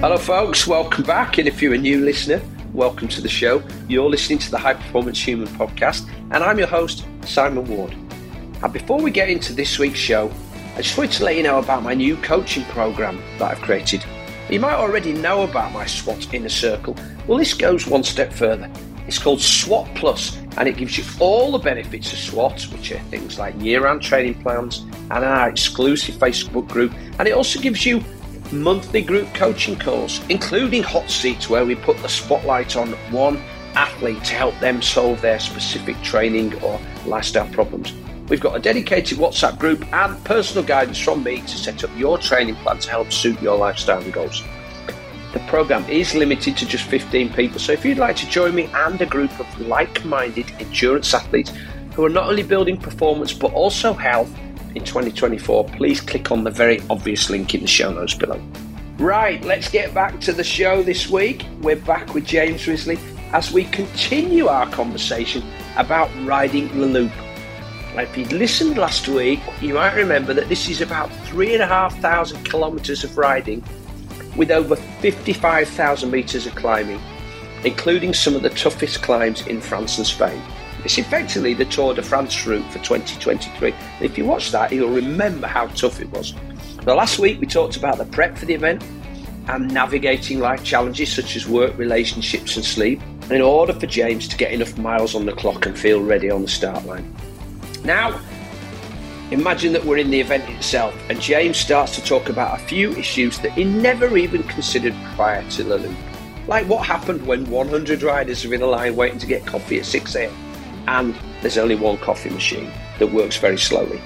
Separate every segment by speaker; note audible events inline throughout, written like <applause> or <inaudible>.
Speaker 1: Hello, folks. Welcome back. And if you're a new listener, welcome to the show. You're listening to the High Performance Human podcast, and I'm your host, Simon Ward. And before we get into this week's show, I just wanted to let you know about my new coaching program that I've created. You might already know about my SWOT Inner Circle. Well, this goes one step further. It's called SWOT Plus, and it gives you all the benefits of SWOT, which are things like year round training plans and our exclusive Facebook group. And it also gives you monthly group coaching calls, including hot seats where we put the spotlight on one athlete to help them solve their specific training or lifestyle problems. We've got a dedicated WhatsApp group and personal guidance from me to set up your training plan to help suit your lifestyle and goals. The program is limited to just 15 people, so if you'd like to join me and a group of like minded endurance athletes who are not only building performance but also health in 2024, please click on the very obvious link in the show notes below. Right, let's get back to the show this week. We're back with James Risley as we continue our conversation about riding the loop. If you listened last week, you might remember that this is about three and a half thousand kilometres of riding with over 55,000 metres of climbing, including some of the toughest climbs in France and Spain. It's effectively the Tour de France route for 2023. And if you watch that, you'll remember how tough it was. Now, last week we talked about the prep for the event and navigating life challenges such as work, relationships, and sleep in order for James to get enough miles on the clock and feel ready on the start line. Now, imagine that we're in the event itself, and James starts to talk about a few issues that he never even considered prior to the loop. Like what happened when 100 riders are in a line waiting to get coffee at 6am, and there's only one coffee machine that works very slowly.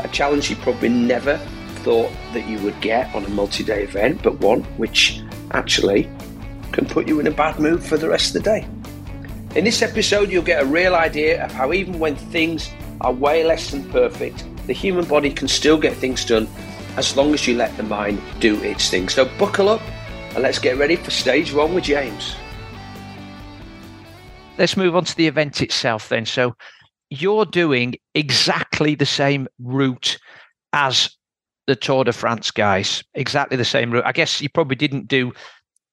Speaker 1: A challenge you probably never thought that you would get on a multi day event, but one which actually can put you in a bad mood for the rest of the day. In this episode, you'll get a real idea of how even when things are way less than perfect, the human body can still get things done as long as you let the mind do its thing. So buckle up and let's get ready for stage one with James.
Speaker 2: Let's move on to the event itself then. So you're doing exactly the same route as the Tour de France guys, exactly the same route. I guess you probably didn't do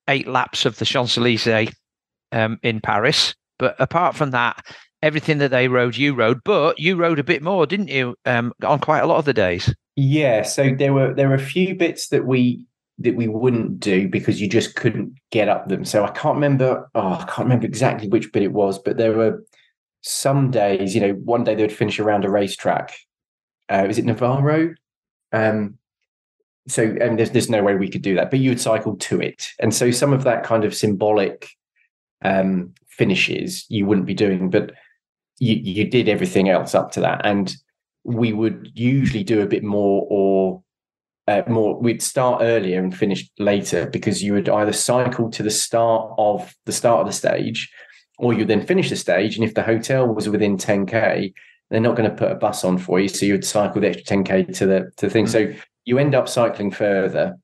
Speaker 2: eight laps of the Champs Elysees um, in Paris. But apart from that, everything that they rode, you rode. But you rode a bit more, didn't you? Um, on quite a lot of the days.
Speaker 3: Yeah. So there were there were a few bits that we that we wouldn't do because you just couldn't get up them. So I can't remember. Oh, I can't remember exactly which bit it was, but there were some days. You know, one day they would finish around a racetrack. Uh, is it Navarro? Um, so and there's there's no way we could do that, but you would cycle to it, and so some of that kind of symbolic um, finishes you wouldn't be doing, but you, you did everything else up to that. And we would usually do a bit more or uh, more, we'd start earlier and finish later because you would either cycle to the start of the start of the stage or you then finish the stage. And if the hotel was within 10K, they're not going to put a bus on for you. So you would cycle the extra 10K to the, to the thing. Mm-hmm. So you end up cycling further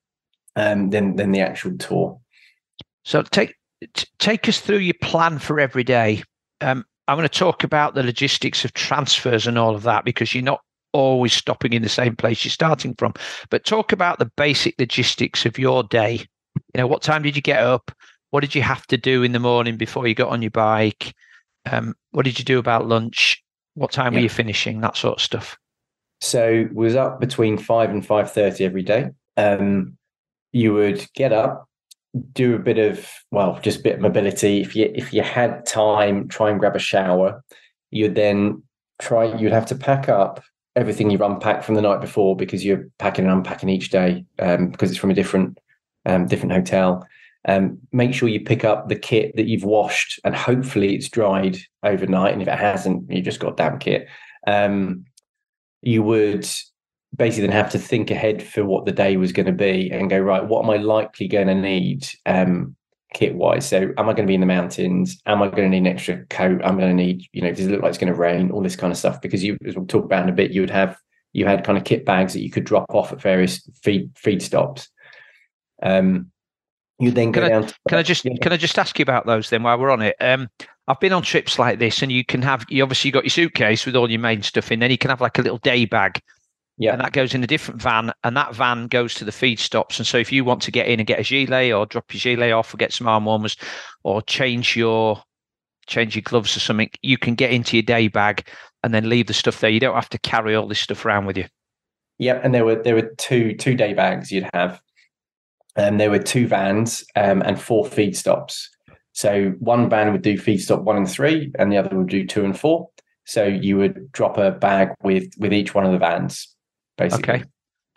Speaker 3: um, than, than the actual tour.
Speaker 2: So take, take us through your plan for every day. Um, I'm going to talk about the logistics of transfers and all of that because you're not always stopping in the same place you're starting from. But talk about the basic logistics of your day. You know, what time did you get up? What did you have to do in the morning before you got on your bike? Um, what did you do about lunch? What time yeah. were you finishing? That sort of stuff.
Speaker 3: So was up between five and five thirty every day. Um, you would get up, do a bit of well, just a bit of mobility. If you if you had time, try and grab a shower. You'd then try. You'd have to pack up everything you've unpacked from the night before because you're packing and unpacking each day um, because it's from a different um, different hotel. Um, make sure you pick up the kit that you've washed and hopefully it's dried overnight. And if it hasn't, you just got damn kit. Um, you would basically then have to think ahead for what the day was going to be and go right what am i likely going to need um, kit wise so am i going to be in the mountains? Am i going to need an extra coat? I'm going to need you know does it look like it's going to rain? All this kind of stuff. Because you as we'll talk about in a bit you would have you had kind of kit bags that you could drop off at various feed feed stops. Um you then
Speaker 2: can
Speaker 3: go
Speaker 2: I,
Speaker 3: to,
Speaker 2: can i just yeah. can i just ask you about those then while we're on it? Um I've been on trips like this, and you can have you obviously got your suitcase with all your main stuff in. Then you can have like a little day bag
Speaker 3: Yeah.
Speaker 2: And that goes in a different van, and that van goes to the feed stops. And so, if you want to get in and get a gilet, or drop your gilet off, or get some arm warmers, or change your change your gloves or something, you can get into your day bag and then leave the stuff there. You don't have to carry all this stuff around with you.
Speaker 3: Yep, and there were there were two two day bags you'd have. And um, there were two vans um, and four feed stops. So one van would do feed stop one and three, and the other would do two and four. So you would drop a bag with with each one of the vans, basically.
Speaker 2: Okay.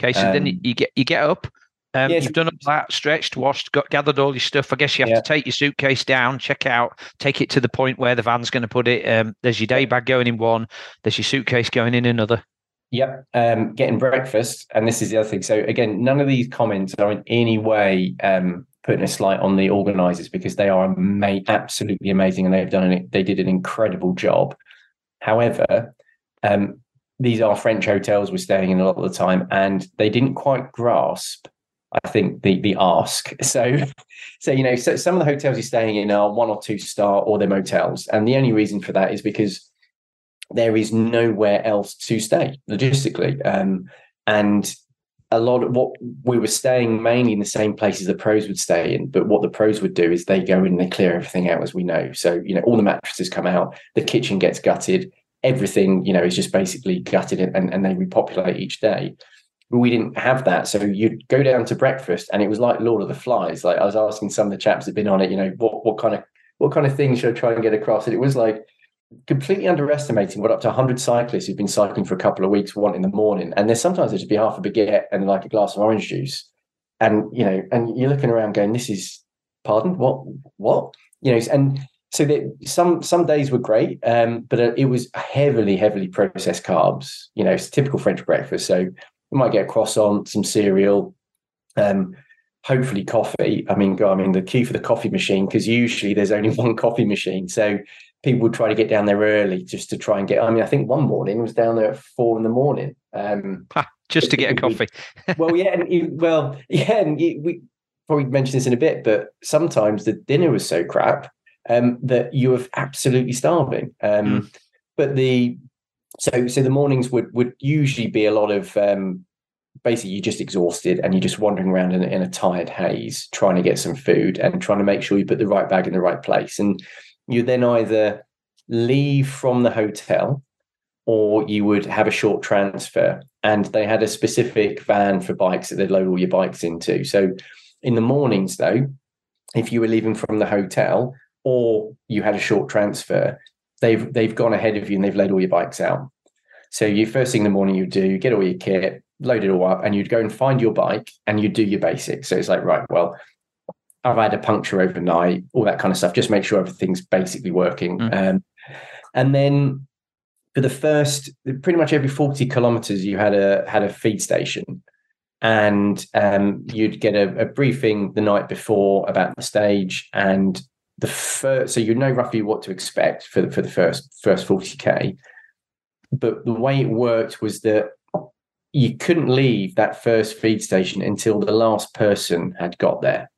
Speaker 2: Okay. So um, then you get you get up. Um, yeah, you've done all that, stretched, washed, got gathered all your stuff. I guess you have yeah. to take your suitcase down, check out, take it to the point where the van's going to put it. Um, there's your day bag going in one. There's your suitcase going in another.
Speaker 3: Yep. Um, getting breakfast, and this is the other thing. So again, none of these comments are in any way um, putting a slight on the organisers because they are ama- absolutely amazing, and they've done it. They did an incredible job. However, um, these are French hotels we're staying in a lot of the time, and they didn't quite grasp. I think the the ask. <laughs> So, so you know, so some of the hotels you're staying in are one or two star or they're motels, and the only reason for that is because there is nowhere else to stay logistically, um, and a lot of what we were staying mainly in the same places the pros would stay in. But what the pros would do is they go in and they clear everything out, as we know. So you know, all the mattresses come out, the kitchen gets gutted, everything you know is just basically gutted and, and they repopulate each day but we didn't have that. So you'd go down to breakfast and it was like Lord of the Flies. Like I was asking some of the chaps that been on it, you know, what what kind of what kind of things should I try and get across? And it was like completely underestimating what up to 100 cyclists who've been cycling for a couple of weeks want in the morning. And there's sometimes there'd be half a baguette and like a glass of orange juice. And, you know, and you're looking around going, this is, pardon, what, what? You know, and so that some some days were great, um, but it was heavily, heavily processed carbs. You know, it's typical French breakfast. So we might get a croissant, some cereal, um, hopefully coffee. I mean, I mean the queue for the coffee machine because usually there's only <laughs> one coffee machine, so people would try to get down there early just to try and get. I mean, I think one morning was down there at four in the morning, um,
Speaker 2: just to get a coffee. <laughs>
Speaker 3: well, yeah, and well, yeah, and we probably mention this in a bit, but sometimes the dinner was so crap um, that you were absolutely starving. Um, mm. But the so so the mornings would would usually be a lot of um, basically you're just exhausted and you're just wandering around in, in, a tired haze trying to get some food and trying to make sure you put the right bag in the right place and you then either leave from the hotel or you would have a short transfer and they had a specific van for bikes that they'd load all your bikes into so in the mornings though if you were leaving from the hotel or you had a short transfer they've they've gone ahead of you and they've laid all your bikes out. So you first thing in the morning you do, you get all your kit, load it all up, and you'd go and find your bike and you do your basics. So it's like, right, well, I've had a puncture overnight, all that kind of stuff. Just make sure everything's basically working. Mm. Um, and then for the first, pretty much every forty kilometers, you had a had a feed station, and um, you'd get a, a briefing the night before about the stage, and the first, so you know roughly what to expect for the, for the first first 40k. But the way it worked was that you couldn't leave that first feed station until the last person had got there.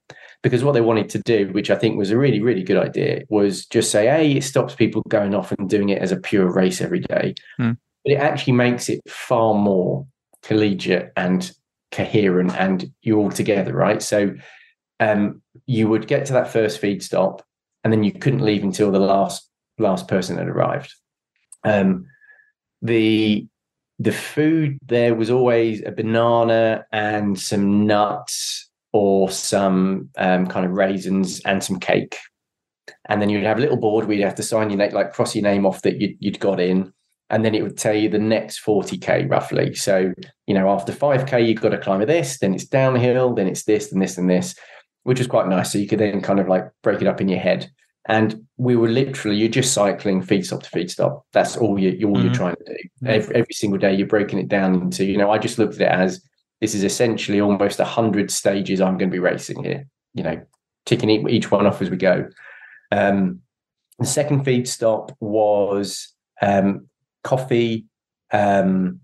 Speaker 3: Because what they wanted to do, which I think was a really, really good idea, was just say, hey, it stops people going off and doing it as a pure race every day. Hmm. But it actually makes it far more collegiate and coherent and you're all together, right? So um, you would get to that first feed stop and then you couldn't leave until the last last person had arrived. Um, the the food there was always a banana and some nuts or some um, kind of raisins and some cake. And then you'd have a little board where you'd have to sign your name, like cross your name off that you'd, you'd got in. And then it would tell you the next 40K roughly. So, you know, after 5K, you've got to climb this, then it's downhill, then it's this, and this, and this which was quite nice. So you could then kind of like break it up in your head. And we were literally, you're just cycling feed stop to feed stop. That's all, you, all mm-hmm. you're trying to do. Every, every single day, you're breaking it down into, you know, I just looked at it as this is essentially almost 100 stages I'm going to be racing here, you know, ticking each one off as we go. Um, the second feed stop was um, coffee, um,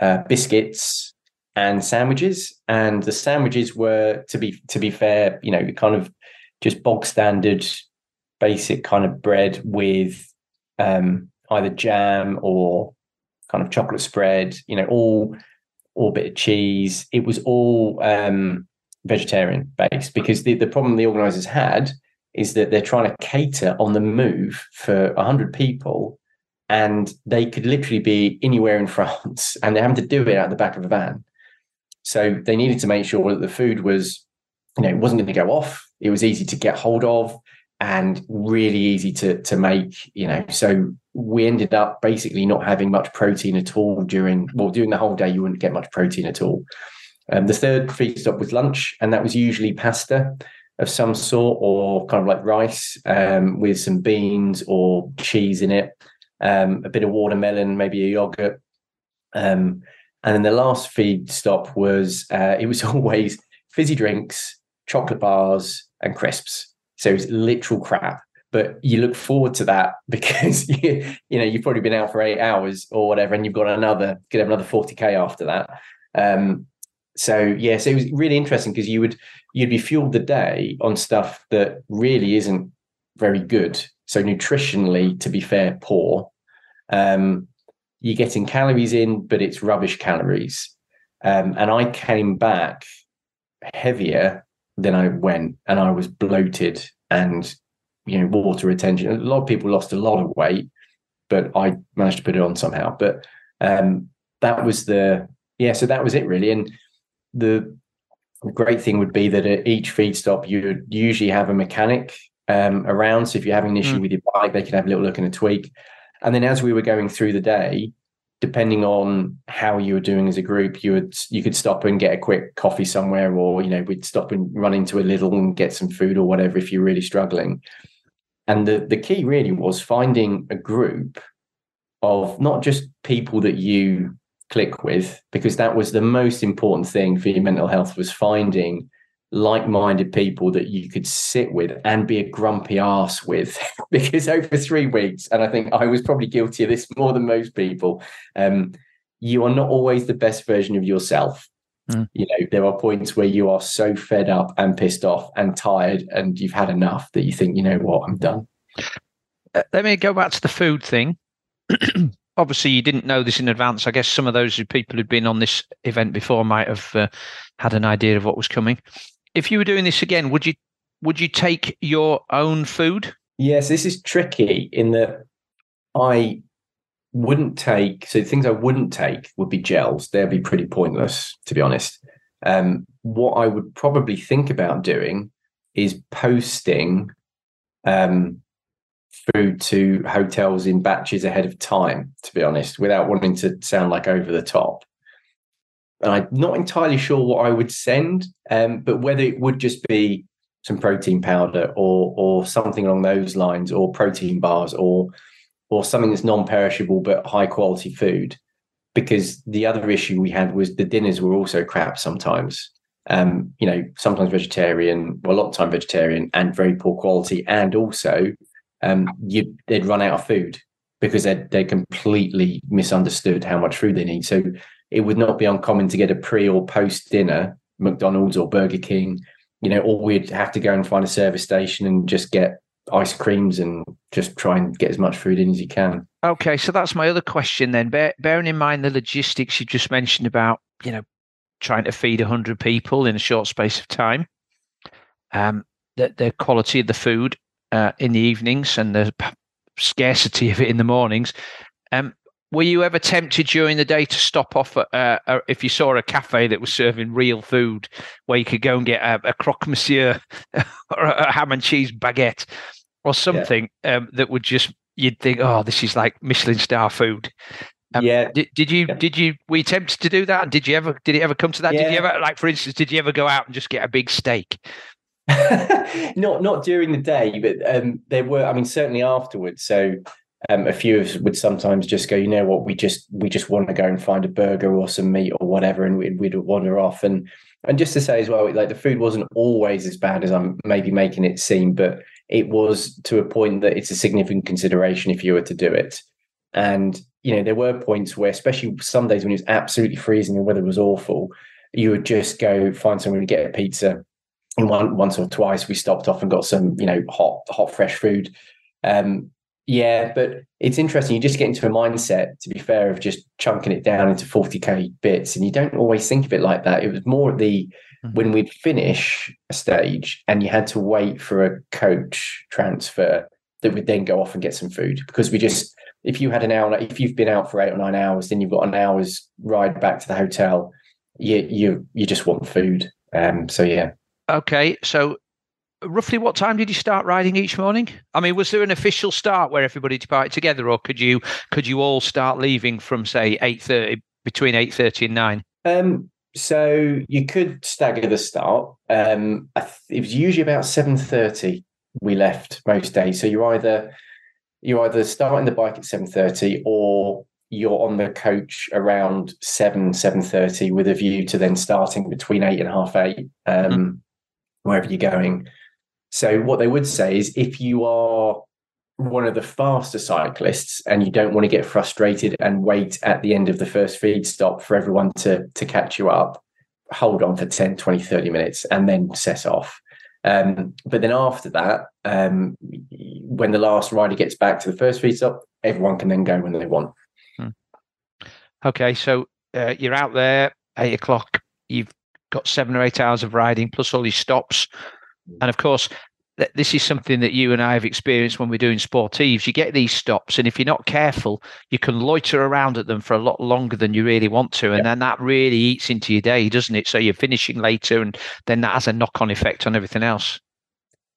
Speaker 3: uh, biscuits, and sandwiches. And the sandwiches were, to be to be fair, you know, kind of just bog standard, basic kind of bread with um, either jam or kind of chocolate spread, you know, all all bit of cheese. It was all um, vegetarian based because the, the problem the organizers had is that they're trying to cater on the move for 100 people and they could literally be anywhere in <laughs> France and they're having to do it out the back of a van. So they needed to make sure that the food was, you know, it wasn't going to go off. It was easy to get hold of and really easy to to make, you know. So we ended up basically not having much protein at all during well, during the whole day you wouldn't get much protein at all. Um, the third feed stop was lunch, and that was usually pasta of some sort or kind of like rice um, with some beans or cheese in it, um, a bit of watermelon, maybe a yogurt. Um, and then the last feed stop was uh, it was <laughs> always fizzy drinks, chocolate bars, and crisps. So it's literal crap. But you look forward to that <laughs> because you, you know you've probably been out for eight hours or whatever, and you've got another could have another forty k after that. Um, so yeah, so it was really interesting because you would you'd be fueled the day on stuff that really isn't very good. So nutritionally, to be fair, poor. Um, you're getting calories in, but it's rubbish calories. Um, and I came back heavier than I went, and I was bloated and you know water retention. A lot of people lost a lot of weight, but I managed to put it on somehow. But um, that was the yeah. So that was it really, and the great thing would be that at each feed stop you would usually have a mechanic um, around. So if you're having an issue mm. with your bike, they can have a little look and a tweak. And then as we were going through the day, depending on how you were doing as a group, you would you could stop and get a quick coffee somewhere, or you know we'd stop and run into a little and get some food or whatever if you're really struggling. And the the key really was finding a group of not just people that you click with because that was the most important thing for your mental health was finding like-minded people that you could sit with and be a grumpy ass with <laughs> because over three weeks and i think i was probably guilty of this more than most people um, you are not always the best version of yourself mm. you know there are points where you are so fed up and pissed off and tired and you've had enough that you think you know what i'm done
Speaker 2: uh, let me go back to the food thing <clears throat> obviously you didn't know this in advance. I guess some of those people who'd been on this event before might have uh, had an idea of what was coming. If you were doing this again, would you would you take your own food?
Speaker 3: Yes, this is tricky in that I wouldn't take so things I wouldn't take would be gels. They'd be pretty pointless, to be honest. Um, what I would probably think about doing is posting um, food to hotels in batches ahead of time, to be honest, without wanting to sound like over the top. And I'm not entirely sure what I would send, um, but whether it would just be some protein powder or or something along those lines, or protein bars, or or something that's non-perishable but high quality food. Because the other issue we had was the dinners were also crap sometimes. Um, you know, sometimes vegetarian, well, a lot of time vegetarian and very poor quality, and also um, you, they'd run out of food because they they completely misunderstood how much food they need. So it would not be uncommon to get a pre or post dinner McDonald's or Burger King, you know, or we'd have to go and find a service station and just get ice creams and just try and get as much food in as you can.
Speaker 2: Okay, so that's my other question then. Bear, bearing in mind the logistics you just mentioned about, you know, trying to feed 100 people in a short space of time, um, the, the quality of the food, uh, in the evenings and the scarcity of it in the mornings. Um, were you ever tempted during the day to stop off at, uh, uh, if you saw a cafe that was serving real food where you could go and get a, a croque monsieur <laughs> or a ham and cheese baguette or something yeah. um, that would just you'd think oh this is like michelin star food
Speaker 3: um, yeah
Speaker 2: did, did you did you were you tempted to do that did you ever did it ever come to that yeah. did you ever like for instance did you ever go out and just get a big steak <laughs>
Speaker 3: not not during the day, but um, there were. I mean, certainly afterwards. So um, a few of us would sometimes just go, you know what, we just we just want to go and find a burger or some meat or whatever, and we'd, we'd wander off. And and just to say as well, like the food wasn't always as bad as I'm maybe making it seem, but it was to a point that it's a significant consideration if you were to do it. And you know, there were points where, especially some days when it was absolutely freezing and the weather was awful, you would just go find somewhere to get a pizza and one once or twice we stopped off and got some you know hot hot fresh food um, Yeah, but it's interesting. You just get into a mindset, to be fair, of just chunking it down into 40k bits. And you don't always think of it like that. It was more the mm-hmm. when we'd finish a stage and you had to wait for a coach transfer that would then go off and get some food because we just if you had an hour if you've been out for eight or nine hours then you've got an hour's ride back to the hotel you you you just want food um so yeah
Speaker 2: okay so roughly what time did you start riding each morning i mean was there an official start where everybody departed together or could you could you all start leaving from say 8.30 between 8.30 and 9
Speaker 3: um so you could stagger the start um it was usually about 7.30 we left most days. So you're either you're either starting the bike at seven thirty or you're on the coach around seven seven thirty with a view to then starting between eight and half eight, um, mm. wherever you're going. So what they would say is if you are one of the faster cyclists and you don't want to get frustrated and wait at the end of the first feed stop for everyone to to catch you up hold on for 10 20 30 minutes and then set off um, but then after that, um, when the last rider gets back to the first feed stop, everyone can then go when they want. Hmm.
Speaker 2: Okay, so uh, you're out there eight o'clock. You've got seven or eight hours of riding plus all these stops, and of course, this is something that you and I have experienced when we're doing sportives. You get these stops, and if you're not careful, you can loiter around at them for a lot longer than you really want to, and yep. then that really eats into your day, doesn't it? So you're finishing later, and then that has a knock-on effect on everything else.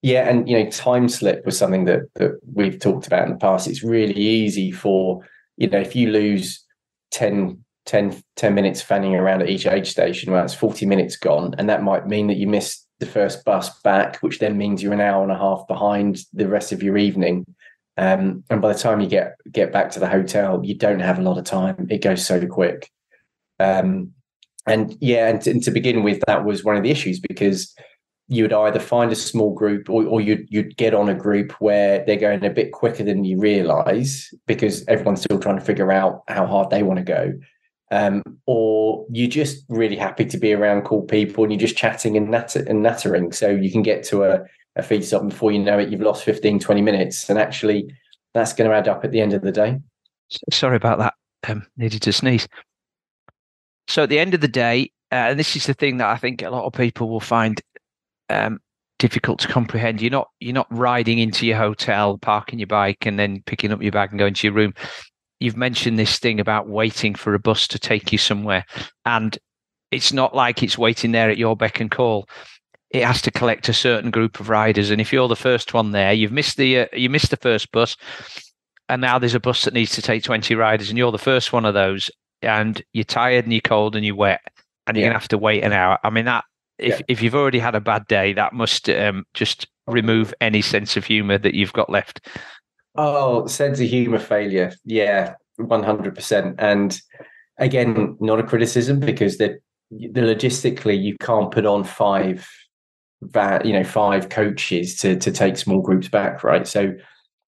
Speaker 3: Yeah, and you know, time slip was something that that we've talked about in the past. It's really easy for you know if you lose 10 10, 10 minutes fanning around at each aid station, well, that's 40 minutes gone. And that might mean that you miss the first bus back, which then means you're an hour and a half behind the rest of your evening. Um, and by the time you get get back to the hotel, you don't have a lot of time. It goes so quick. Um, and yeah, and to, and to, begin with, that was one of the issues because you would either find a small group or, or you'd you'd get on a group where they're going a bit quicker than you realize because everyone's still trying to figure out how hard they want to go um, or you're just really happy to be around cool people and you're just chatting and, natter- and nattering. So you can get to a, a feed stop before you know it, you've lost 15, 20 minutes. And actually, that's going to add up at the end of the day.
Speaker 2: Sorry about that. Um, needed to sneeze. So at the end of the day, uh, and this is the thing that I think a lot of people will find um, difficult to comprehend. You're not you're not riding into your hotel, parking your bike, and then picking up your bag and going to your room you've mentioned this thing about waiting for a bus to take you somewhere, and it's not like it's waiting there at your beck and call. It has to collect a certain group of riders, and if you're the first one there, you've missed the uh, you missed the first bus, and now there's a bus that needs to take twenty riders, and you're the first one of those, and you're tired and you're cold and you're wet, and you're yeah. gonna have to wait an hour. I mean that if yeah. if you've already had a bad day, that must um, just remove any sense of humour that you've got left.
Speaker 3: Oh, sense of humor failure. Yeah, 100%. And again, not a criticism because the, the logistically, you can't put on five that you know five coaches to to take small groups back right so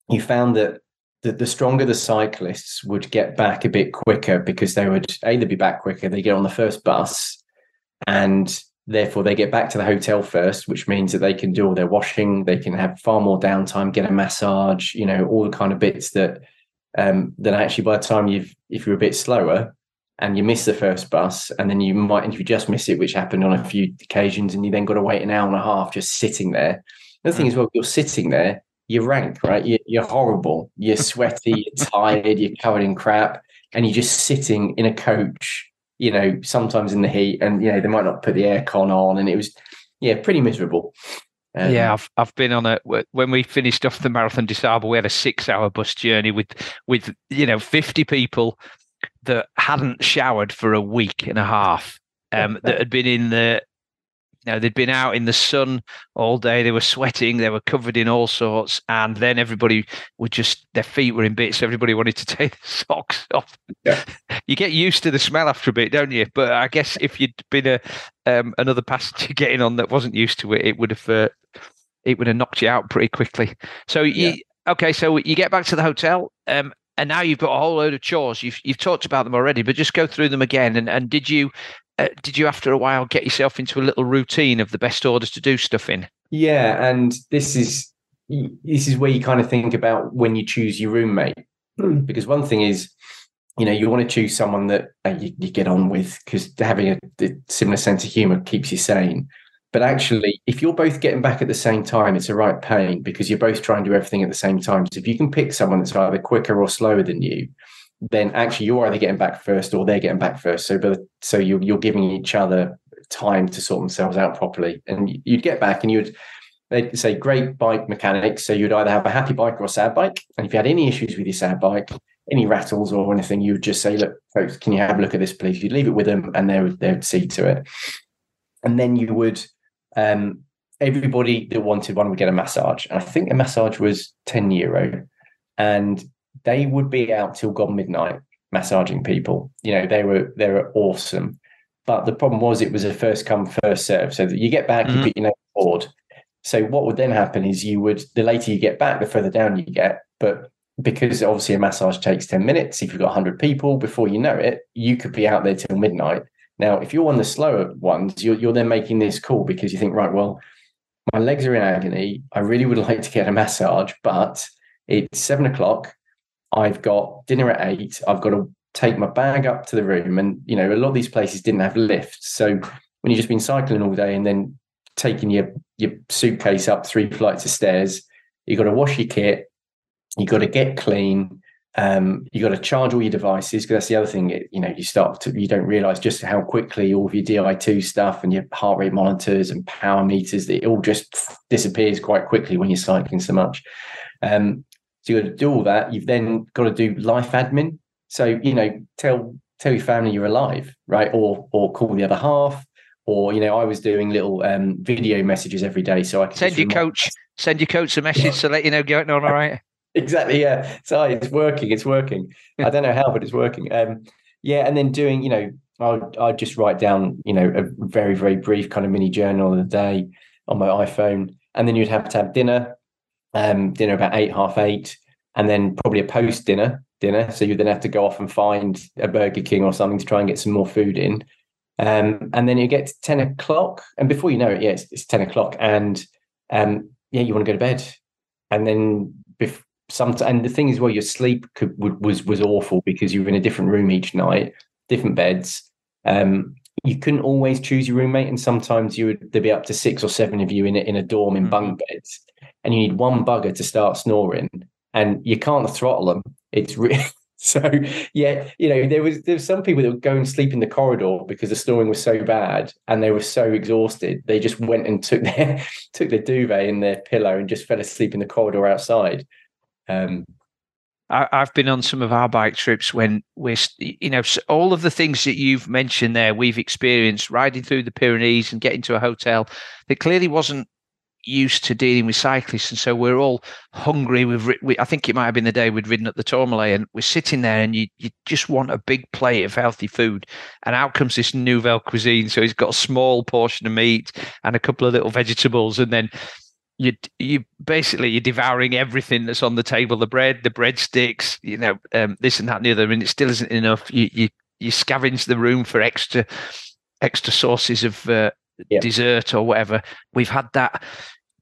Speaker 3: you found that the, the stronger the cyclists would get back a bit quicker because they would either be back quicker they get on the first bus and Therefore, they get back to the hotel first, which means that they can do all their washing, they can have far more downtime, get a massage, you know, all the kind of bits that um, then actually by the time you've if you're a bit slower and you miss the first bus, and then you might if you just miss it, which happened on a few occasions, and you then got to wait an hour and a half just sitting there. The thing mm. is, well, you're sitting there, you're rank, right? You're, you're horrible, you're sweaty, you're <laughs> tired, you're covered in crap, and you're just sitting in a coach you know, sometimes in the heat, and you know they might not put the aircon on, and it was, yeah, pretty miserable.
Speaker 2: Um, yeah, I've I've been on a when we finished off the marathon des Sables, we had a six-hour bus journey with with you know fifty people that hadn't showered for a week and a half, um, that <laughs> had been in the you know, they'd been out in the sun all day. They were sweating. They were covered in all sorts. And then everybody would just, their feet were in bits. Everybody <laughs> wanted to take the socks <laughs> off. Yeah. You get used to the smell after a bit, don't you? But I guess if you'd been a um, another passenger <laughs> getting on that wasn't used to it, it would have uh, it would have knocked you out pretty quickly. So you, yeah. okay, so you get back to the hotel. Um, and now you've got a whole load of chores. You've you've talked about them already, but just go through them again. And and did you uh, did you after a while get yourself into a little routine of the best orders to do stuff in?
Speaker 3: Yeah, and this is this is where you kind of think about when you choose your roommate, because one thing is, you know, you want to choose someone that uh, you, you, get on with because having a, a similar sense of humor keeps you sane. But actually, if you're both getting back at the same time, it's a right pain because you're both trying to do everything at the same time. So if you can pick someone that's either quicker or slower than you, then actually you're either getting back first or they're getting back first. So, but so you're you're giving each other time to sort themselves out properly, and you'd get back and you'd they'd say great bike mechanics. So you'd either have a happy bike or a sad bike, and if you had any issues with your sad bike, any rattles or anything, you would just say, "Look, folks, can you have a look at this, please?" You'd leave it with them, and they would they would see to it, and then you would um, everybody that wanted one would get a massage. And I think a massage was 10 euro. And they would be out till gone midnight massaging people. You know, they were they were awesome. But the problem was it was a first come, first serve. So that you get back, mm-hmm. you put your name board. So what would then happen is you would the later you get back, the further down you get. But because obviously a massage takes 10 minutes, if you've got 100 people, before you know it, you could be out there till midnight. Now, if you're on the slower ones, you're, you're then making this call because you think, right, well, my legs are in agony. I really would <laughs> like to get a massage, but it's seven o'clock. I've got dinner at eight. I've got to take my bag up to the room. And, you know, a lot of these places didn't have lifts. So when you've just been cycling all day and then taking your, your suitcase up three flights of stairs, you've got to wash your kit, you've got to get clean, um, you got to charge all your devices because that's the other thing. You know, you start to you don't realize just how quickly all of your Di2 stuff and your heart rate monitors and power meters it all just disappears quite quickly when you're cycling so much. Um, so you got to do all that. You've then got to do life admin. So you know, tell tell your family you're alive, right? Or or call the other half. Or you know, I was doing little um, video messages every day, so I could
Speaker 2: send your coach send your coach a message to let you know going on all right <laughs>
Speaker 3: exactly. Yeah. So it's working. It's working. I don't know how, but it's working. Um, yeah. And then doing, you know, I'll, I'll just write down, you know, a very, very brief kind of mini journal of the day on my iPhone. And then you'd have to have dinner, um, dinner about eight, half eight, and then probably a post dinner dinner. So you then have to go off and find a Burger King or something to try and get some more food in. Um, and then you get to 10 o'clock. And before you know it, yeah, it's, it's 10 o'clock. And um, yeah, you want to go to bed. And then bef- sometimes and the thing is well your sleep could, was was awful because you were in a different room each night different beds um, you couldn't always choose your roommate and sometimes you would there'd be up to six or seven of you in a, in a dorm in mm-hmm. bunk beds and you need one bugger to start snoring and you can't throttle them it's really <laughs> so yeah you know there was there was some people that would go and sleep in the corridor because the snoring was so bad and they were so exhausted they just went and took <laughs> their took their duvet and their pillow and just fell asleep in the corridor outside. Um,
Speaker 2: I, have been on some of our bike trips when we're, you know, all of the things that you've mentioned there, we've experienced riding through the Pyrenees and getting to a hotel that clearly wasn't used to dealing with cyclists, and so we're all hungry. We've, we, I think it might have been the day we'd ridden up the Tourmalet, and we're sitting there, and you you just want a big plate of healthy food, and out comes this nouvelle cuisine. So he's got a small portion of meat and a couple of little vegetables, and then you you basically you're devouring everything that's on the table the bread the breadsticks you know um, this and that and the other and it still isn't enough you you you scavenge the room for extra extra sources of uh, dessert or whatever we've had that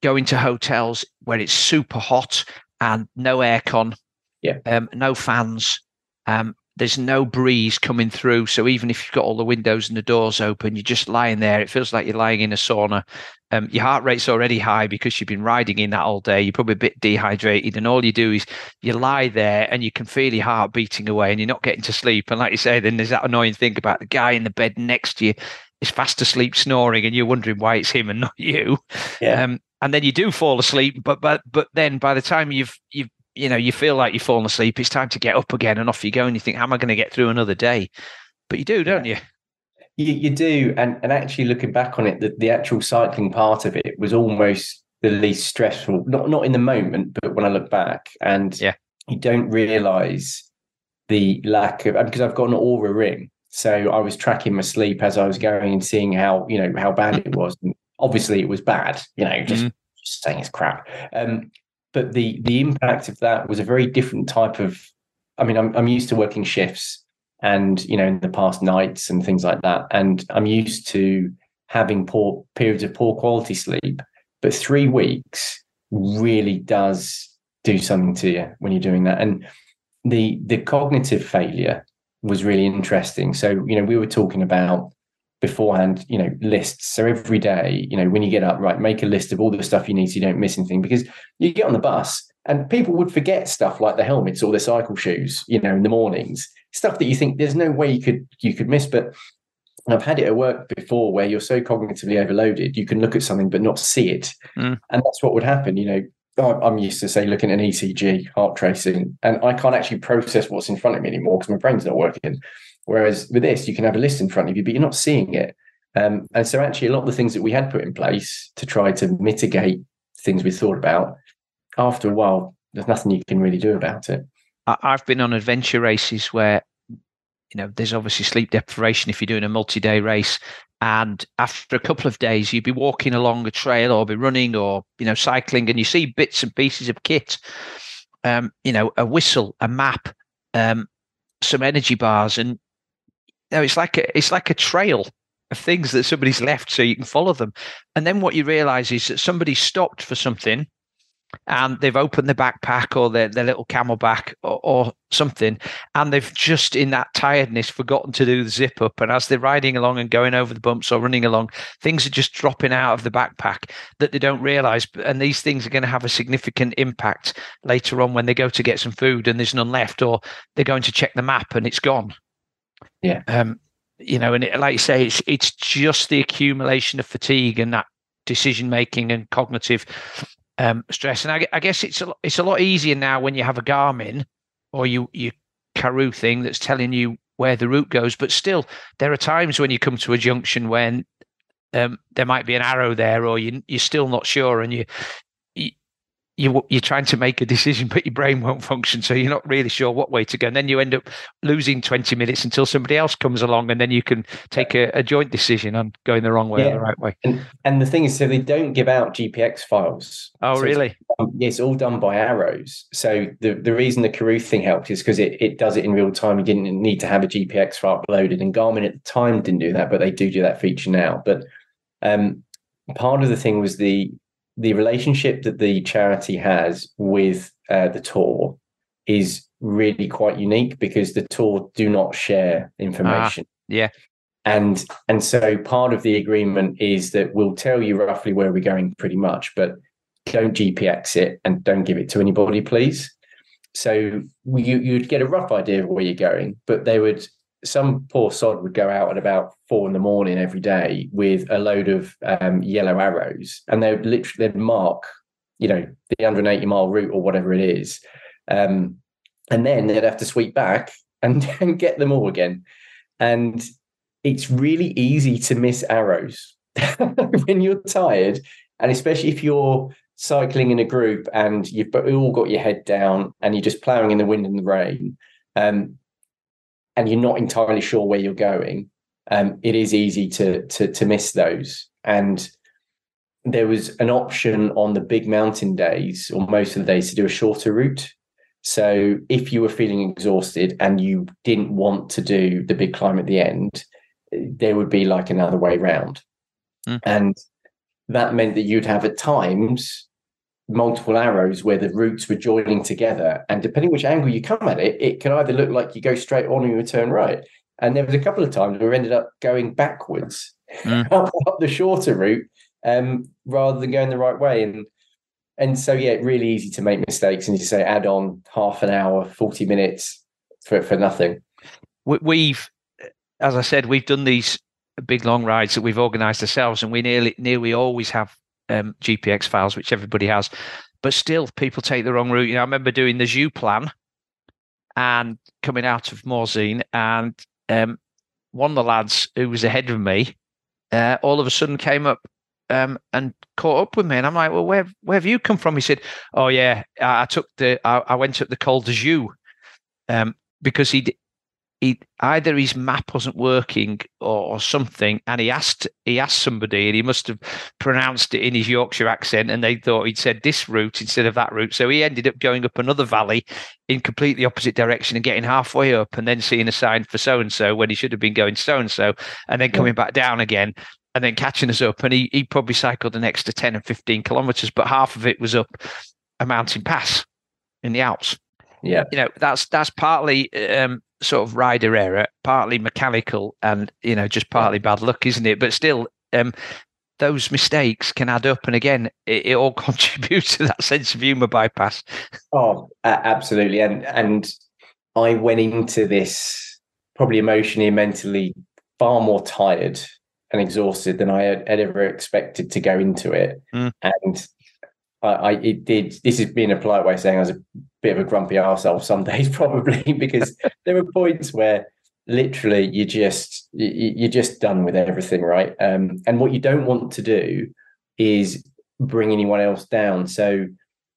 Speaker 2: going to hotels where it's super hot and no aircon
Speaker 3: yeah
Speaker 2: um, no fans um, there's no breeze coming through. So even if you've got all the windows and the doors open, you're just lying there. It feels like you're lying in a sauna. Um, your heart rate's already high because you've been riding in that all day. You're probably a bit dehydrated, and all you do is you lie there and you can feel your heart beating away, and you're not getting to sleep. And like you say, then there's that annoying thing about the guy in the bed next to you is fast asleep snoring, and you're wondering why it's him and not you.
Speaker 3: Yeah. Um,
Speaker 2: and then you do fall asleep, but but but then by the time you've you've you know, you feel like you've fallen asleep. It's time to get up again, and off you go. And you think, how am I going to get through another day? But you do, don't yeah.
Speaker 3: you? you? You do, and and actually looking back on it, the, the actual cycling part of it was almost the least stressful. Not not in the moment, but when I look back, and
Speaker 2: yeah,
Speaker 3: you don't realise the lack of because I've got an aura ring, so I was tracking my sleep as I was going and seeing how you know how bad it was. And obviously, it was bad. You know, just, mm-hmm. just saying it's crap. Um, but the the impact of that was a very different type of i mean i'm, I'm used to working shifts and you know in the past nights and things like that and i'm used to having poor periods of poor quality sleep but three weeks really does do something to you when you're doing that. And the the cognitive failure was really interesting. So, you know, we were talking about beforehand, you know, lists. So every day, you know, when you get up, right, make a list of all the stuff you need so you don't miss anything. Because you get on the bus and people would forget stuff like the helmets or the cycle shoes, you know, in the mornings, stuff that you think there's no way you could you could miss. But I've had it at work before where you're so cognitively overloaded, you can look at something but not see it. Mm. And that's what would happen. You know, I'm used to say looking at an ECG, heart tracing, and I can't actually process what's in front of me anymore because my brain's not working. Whereas with this, you can have a list in front of you, but you're not seeing it. Um, and so, actually, a lot of the things that we had put in place to try to mitigate things we thought about, after a while, there's nothing you can really do about it.
Speaker 2: I've been on adventure races where, you know, there's obviously sleep deprivation if you're doing a multi-day race, and after a couple of days you'd be walking along a trail or be running or you know cycling and you see bits and pieces of kit um, you know a whistle a map um, some energy bars and you know, it's like a it's like a trail of things that somebody's left so you can follow them. And then what you realize is that somebody stopped for something and they've opened the backpack or their, their little CamelBak or, or, something and they've just in that tiredness forgotten to do the zip up and as they're riding along and going over the bumps or running along things are just dropping out of the backpack that they don't realize and these things are going to have a significant impact later on when they go to get some food and there's none left or they're going to check the map and it's gone.
Speaker 3: Yeah.
Speaker 2: Um you know and it, like you say it's it's just the accumulation of fatigue and that decision making and cognitive um, stress. And I, I, guess it's a, it's a lot easier now when you have a Garmin or you you Karoo thing that's telling you where the route goes. But still, there are times when you come to a junction when um, there might be an arrow there, or you you're still not sure, and you you you're trying to make a decision, but your brain won't function, so you're not really sure what way to go. And then you end up losing 20 minutes until somebody else comes along, and then you can take a, a joint decision on going the wrong way yeah. or the right way.
Speaker 3: And, and the thing is, so they don't give out GPX files.
Speaker 2: Oh,
Speaker 3: so
Speaker 2: really?
Speaker 3: It's, it's, all done by arrows. So the, the reason the Karoo thing helped is because it, it does it in real time. You didn't need to have a GPX file uploaded, and Garmin at the time didn't do that, but they do do that feature now. But um, part of the thing was the the relationship that the charity has with uh, the tour is really quite unique because the tour do not share information.
Speaker 2: Ah, yeah.
Speaker 3: And and so part of the agreement is that we'll tell you roughly where we're going pretty much, but don't GPX it and don't give it to anybody, please. So you you'd get a rough idea of where you're going, but they would some poor sod would go out at about four in the morning every day with a load of um, yellow arrows, and they would literally they'd mark, you know, the 180 mile route or whatever it is, um, and then they'd have to sweep back <laughs> and, and get them all again. And it's really easy to miss arrows <laughs> when you're tired, and especially if you're cycling in a group and you've all got your head down and you're just ploughing in the wind and the rain. Um, and you're not entirely sure where you're going, um, it is easy to, to to miss those. And there was an option on the big mountain days, or most of the days, to do a shorter route. So if you were feeling exhausted and you didn't want to do the big climb at the end, there would be like another way round. Mm. And that meant that you'd have at times multiple arrows where the routes were joining together. And depending which angle you come at it, it can either look like you go straight on or you turn right. And there was a couple of times where we ended up going backwards mm. <laughs> up, up, the shorter route um, rather than going the right way. And and so yeah, really easy to make mistakes. And you say add on half an hour, 40 minutes for, for nothing.
Speaker 2: We've, as I said, we've done these big long rides that we've organized ourselves and we nearly nearly always have um, GPX files, which everybody has. But still, people take the wrong route. You know, I remember doing the Joux Plane and coming out of Morzine, and um, one of the lads who was ahead of me, uh, all of a sudden came up um, and caught up with me, and I'm like, "Well, where where have you come from?" He said, "Oh yeah, I, I took the I, I, went up the Col de Joux um, because he he either his map wasn't working or, or, something, and he asked he asked somebody, and he must have pronounced it in his Yorkshire accent, and they thought he'd said this route instead of that route. So he ended up going up another valley in completely opposite direction and getting halfway up, and then seeing a sign for so and so when he should have been going so and so, and then coming back down again. and then catching us up. And he, he probably cycled an extra 10 and 15 kilometers, but half of it was up a mountain pass in the Alps.
Speaker 3: Yeah.
Speaker 2: You know, that's that's partly um, sort of rider error, partly mechanical, and, you know, just partly bad luck, isn't it? But still, um, those mistakes can add up. And again, it, it all <laughs> contributes to that sense of humor bypass.
Speaker 3: Oh, absolutely. And, and I went into this probably emotionally and mentally far more tired and exhausted than I had, had ever expected to go into it. Mm. And I, I, it did. This is being a polite way of saying I was a bit of a grumpy arsehole some days, <laughs> probably because there were points where literally you just you, you're just done with everything, right? Um, and what you don't want to do is bring anyone else down. So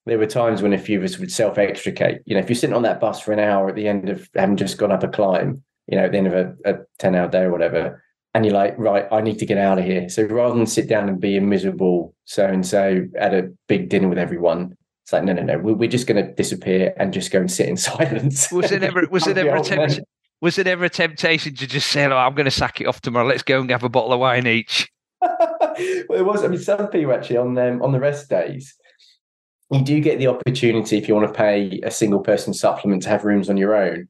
Speaker 3: there were times when a few of us would self extricate. You know, if you're sitting on that bus for an hour at the end of having just gone up a climb, you know, at the end of a, a 10 hour day or whatever, and you're like, right, I need to get out of here. So rather than sit down and be a miserable so and so at a big dinner with everyone, it's like, no, no, no, we're just going to disappear and just go and sit in <laughs> silence.
Speaker 2: Was it ever? Was it ever a temptation? Was it ever a temptation to just say, "Oh, I'm going to sack it off tomorrow. Let's go and have a bottle of wine each"? <laughs>
Speaker 3: well, it was. I mean, some people actually on them on the rest days, you do get the opportunity if you want to pay a single person supplement to have rooms on your own.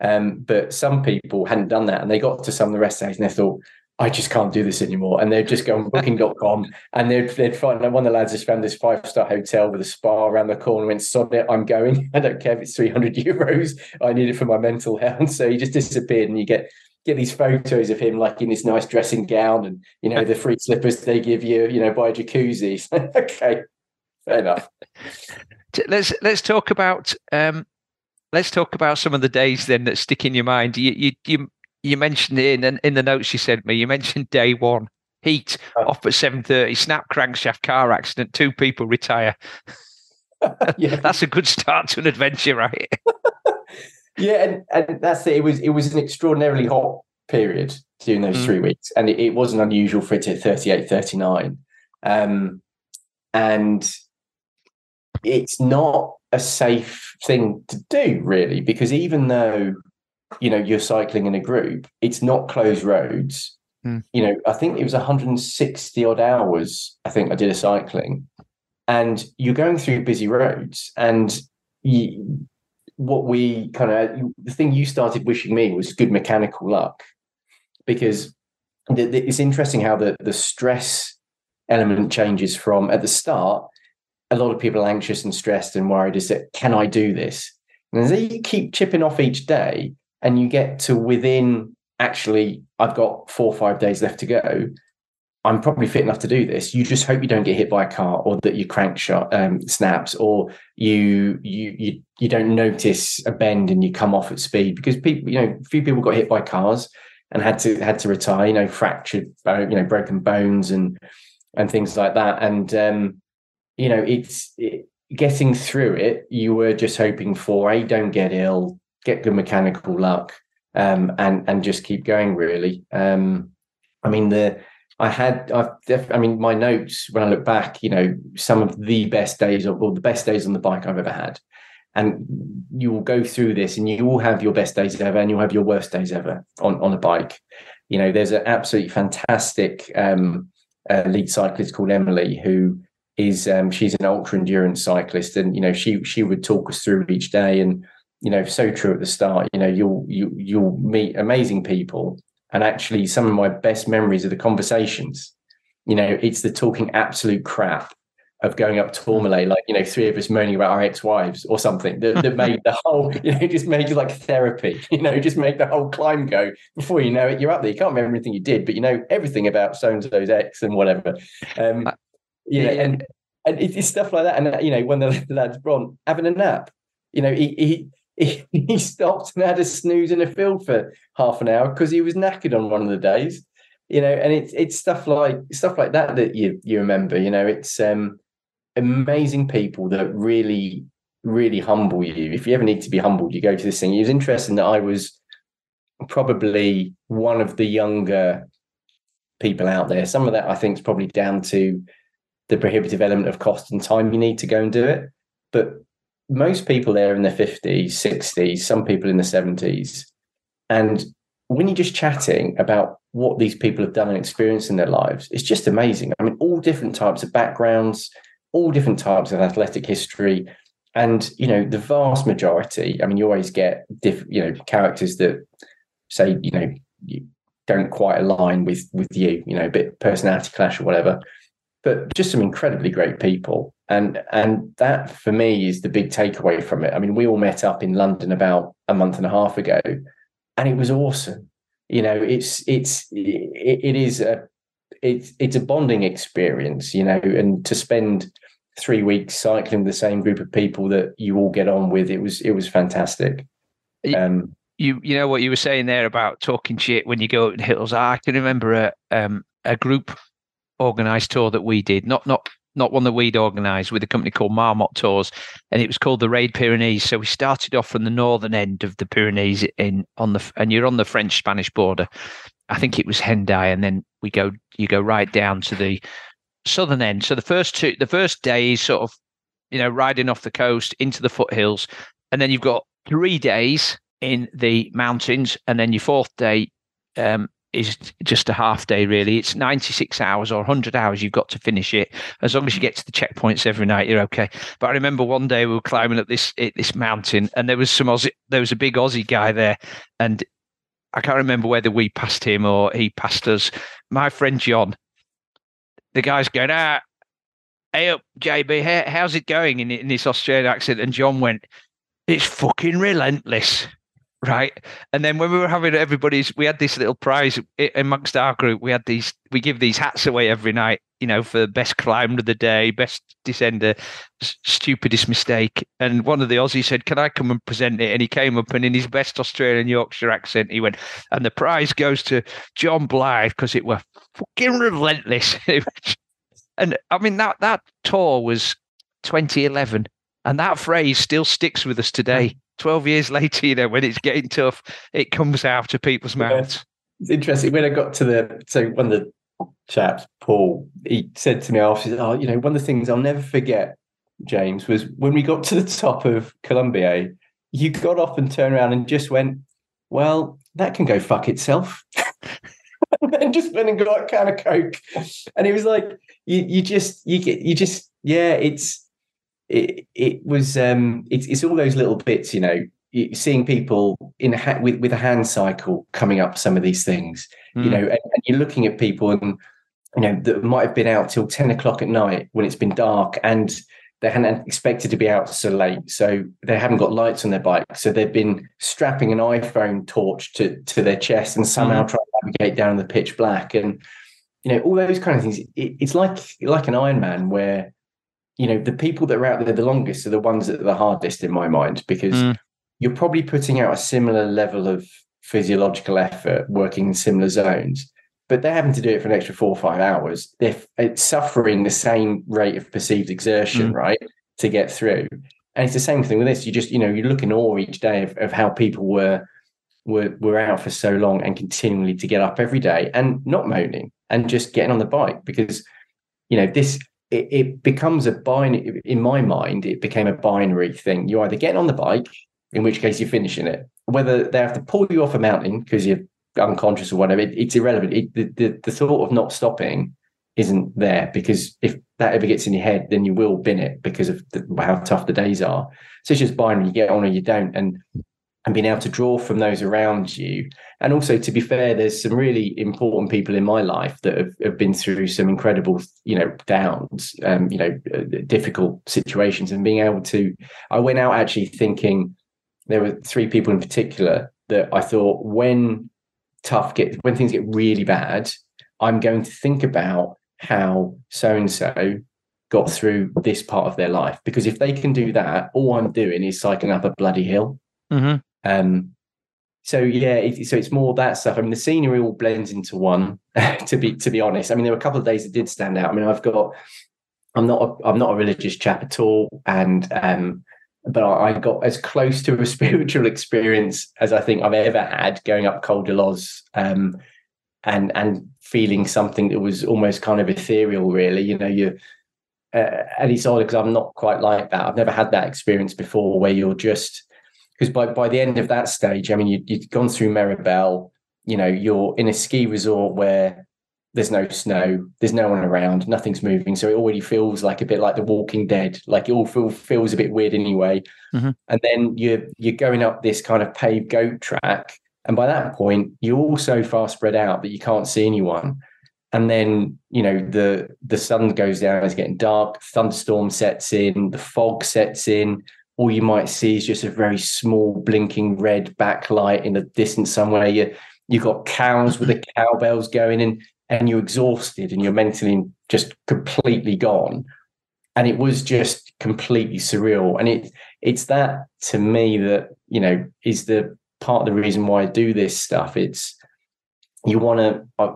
Speaker 3: Um, but some people hadn't done that and they got to some of the rest days and they thought, I just can't do this anymore. And they'd just go on <laughs> booking.com and they'd, they'd find one of the lads just found this five star hotel with a spa around the corner and went, sod it, I'm going. <laughs> I don't care if it's 300 euros. I need it for my mental <laughs> health. So he just disappeared and you get get these photos of him like in this nice dressing gown and, you know, the free slippers they give you, you know, by a jacuzzi. okay, fair enough.
Speaker 2: Let's, let's talk about um, let's talk about some of the days then that stick in your mind. You you you, you mentioned in in the notes you sent me. You mentioned day one heat oh. off at seven thirty, snap crankshaft car accident, two people retire. <laughs> yeah, that's a good start to an adventure, right? <laughs>
Speaker 3: yeah, and, and that's it. It was it was an extraordinarily hot period during those mm. three weeks, and it, it, wasn't unusual for it to 38, 39. Um, and it's not a safe thing to do, really, because even though you know you're cycling in a group, it's not closed roads. Mm. You know, I think it was 160 odd hours. I think I did a cycling, and you're going through busy roads, and you, what we kind of the thing you started wishing me was good mechanical luck, because the, the, it's interesting how the the stress element changes from at the start a lot of people are anxious and stressed and worried is that can I do this? And as you keep chipping off each day and you get to within actually, I've got four or five days left to go. I'm probably fit enough to do this. You just hope you don't get hit by a car or that your crankshaft um, snaps or you you you you don't notice a bend and you come off at speed because people you know few people got hit by cars and had to had to retire you know fractured you know broken bones and and things like that and um, you know, it's it, getting through it. You were just hoping for a don't get ill, get good mechanical luck, um, and and just keep going. Really, um, I mean the. I had, I've def- I mean, my notes when I look back, you know, some of the best days, or the best days on the bike I've ever had. And you will go through this, and you will have your best days ever, and you'll have your worst days ever on on a bike. You know, there's an absolutely fantastic um, uh, lead cyclist called Emily who is um, she's an ultra endurance cyclist, and you know she she would talk us through each day, and you know so true at the start. You know you'll you you'll meet amazing people, and actually some of my best memories are the conversations. You know, it's the talking absolute crap of going up Tourmalet, like you know, three of us moaning about our ex-wives or something that, that made the whole, <laughs> you know, just made like therapy, <laughs> you know, just make the whole climb go. Before you know it, you're up there. You can't remember everything you did, but you know everything about so and so's ex and whatever. Um, you know, and and it's stuff like that. And you know, when the <laughs> lad's Bron having a nap, you know, he he <laughs> he stopped and had a snooze in the field for half an hour because he was knackered on one of the days. You know, and it's it's stuff like stuff like that that you you remember. You know, it's um amazing people that really really humble you. If you ever need to be humbled, you go to this thing. It was interesting that I was probably one of the younger people out there. Some of that I think is probably down to the prohibitive element of cost and time you need to go and do it. But most people there in their 50s, 60s, some people in the 70s. And when you're just chatting about what these people have done and experienced in their lives, it's just amazing. I mean, all different types of backgrounds, all different types of athletic history. And, you know, the vast majority, I mean, you always get different, you know, characters that say, you know, you don't quite align with with you, you know, a bit personality clash or whatever. But just some incredibly great people. And and that for me is the big takeaway from it. I mean, we all met up in London about a month and a half ago and it was awesome. You know, it's it's it, it is a it's it's a bonding experience. You know, and to spend three weeks cycling with the same group of people that you all get on with, it was it was fantastic.
Speaker 2: Um, you you know what you were saying there about talking shit when you go up the hills. I can remember a um a group organized tour that we did, not not not one that we'd organised with a company called Marmot Tours, and it was called the Raid Pyrenees. So we started off from the northern end of the Pyrenees in on the and you're on the French Spanish border. I think it was Hendaye, and then we go you go right down to the southern end. So the first two the first day is sort of you know riding off the coast into the foothills, and then you've got three days in the mountains, and then your fourth day um, is just a half day really. It's 96 hours or 100 hours you've got to finish it. As long as you get to the checkpoints every night you're okay. But i remember one day we were climbing up this this mountain and there was some aussie there was a big aussie guy there and i can't remember whether we passed him or he passed us. My friend john the guy's going ah hey up jb how, how's it going in, in this australian accent? And john went it's fucking relentless right? And then when we were having everybody's, we had this little prize amongst our group. We had these, we give these hats away every night, you know, for best climber of the day, best descender, stupidest mistake. And one of the Aussies said, "Can I come and present it?" And he came up and in his best Australian Yorkshire accent, he went, "And the prize goes to John Blythe because it were fucking relentless." <laughs> and I mean that that tour was 2011, and that phrase still sticks with us today. 12 years <laughs> later, you know, when it's getting tough, it comes out of people's mouths.
Speaker 3: It's interesting. When I got to the, so one of the chaps, Paul, he said to me after, oh, you know, one of the things I'll never forget, James, was when we got to the top of Columbia, you got off and turned around and just went, well, that can go fuck itself. <laughs> and just went and got a can of Coke. And it was like, you, you just, you get, you just, yeah, it's, it it was um it's it's all those little bits you know seeing people in a ha- with with a hand cycle coming up some of these things mm. you know and, and, you're looking at people and you know that might have been out till 10 o'clock at night when it's been dark and they hadn't expected to be out so late so they haven't got lights on their bike so they've been strapping an iphone torch to to their chest and somehow mm. trying to navigate down the pitch black and you know all those kind of things it, it's like like an ironman where you know, the people that are out there the longest are the ones that are the hardest in my mind because mm. you're probably putting out a similar level of physiological effort working in similar zones, but they're having to do it for an extra four or five hours. They're it's suffering the same rate of perceived exertion, mm. right, to get through. And it's the same thing with this. You just, you know, you look in awe each day of, of how people were were were out for so long and continually to get up every day and not moaning and just getting on the bike because you know this it, it becomes a binary in my mind it became a binary thing. You either get on the bike in which case you're finishing it. Whether they have to pull you off a mountain because you're unconscious or whatever it, it's irrelevant. It, the, the, the thought of not stopping isn't there because if that ever gets in your head then you will bin it because of the, how tough the days are. So it's just binary. You get on or you don't. And and being able to draw from those around you. And also, to be fair, there's some really important people in my life that have, have been through some incredible, you know, downs, um, you know, uh, difficult situations, and being able to. I went out actually thinking there were three people in particular that I thought when tough get when things get really bad, I'm going to think about how so and so got through this part of their life because if they can do that, all I'm doing is cycling up a bloody hill.
Speaker 2: Mm-hmm.
Speaker 3: Um, so yeah, it, so it's more that stuff. I mean, the scenery all blends into one. <laughs> to be to be honest, I mean, there were a couple of days that did stand out. I mean, I've got, I'm not, a, I'm not a religious chap at all, and um, but I, got as close to a <laughs> spiritual experience as I think I've ever had going up Col de Loze, um, and and feeling something that was almost kind of ethereal. Really, you know, you. Uh, and it's odd because I'm not quite like that. I've never had that experience before, where you're just because by, by the end of that stage, I mean, you, you'd gone through Meribel, you know you're in a ski resort where there's no snow, there's no one around, nothing's moving. So it already feels like a bit like The Walking Dead. Like it all feel, feels a bit weird anyway. Mm-hmm. And then you're you're going up this kind of paved goat track, and by that point you're all so far spread out that you can't see anyone. And then you know the the sun goes down, it's getting dark, thunderstorm sets in, the fog sets in. All you might see is just a very small blinking red backlight in the distance somewhere. You you got cows with the cowbells going in and you're exhausted and you're mentally just completely gone. And it was just completely surreal. And it it's that to me that you know is the part of the reason why I do this stuff. It's you want to I,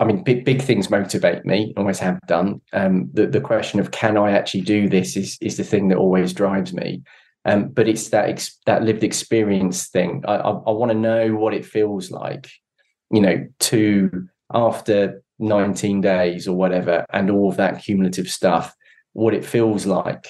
Speaker 3: I, mean big big things motivate me always have done. Um the, the question of can I actually do this is is the thing that always drives me um but it's that ex, that lived experience thing I I, I want to know what it feels like you know to after 19 days or whatever, and all of that cumulative stuff, what it feels like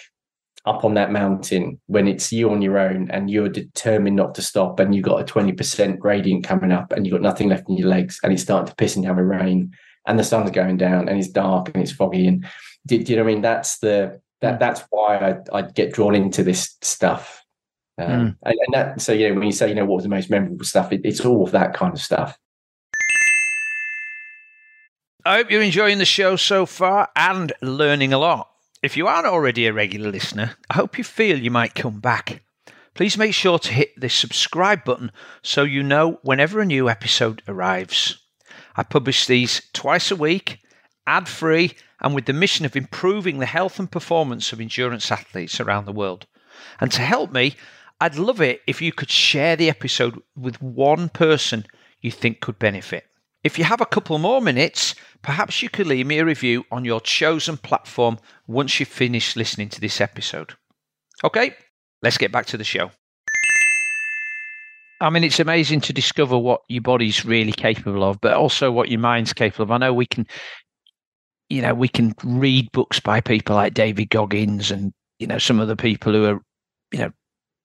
Speaker 3: up on that mountain when it's you on your own and you're determined not to stop and you've got a 20% gradient coming up and you've got nothing left in your legs and it's starting to piss and have a rain and the sun's going down and it's dark and it's foggy and do, do you know what I mean? That's the that that's why I I get drawn into this stuff. Um, mm. and, and, that so you know when you say you know what was the most memorable stuff, it, it's all of that kind of stuff.
Speaker 2: I hope you're enjoying the show so far and learning a lot. If you aren't already a regular listener, I hope you feel you might come back. Please make sure to hit the subscribe button so you know whenever a new episode arrives. I publish these twice a week, ad free, and with the mission of improving the health and performance of endurance athletes around the world. And to help me, I'd love it if you could share the episode with one person you think could benefit. If you have a couple more minutes, perhaps you could leave me a review on your chosen platform once you've finished listening to this episode. Okay, let's get back to the show. I mean, it's amazing to discover what your body's really capable of, but also what your mind's capable of. I know we can, you know, we can read books by people like David Goggins and, you know, some of the people who are, you know,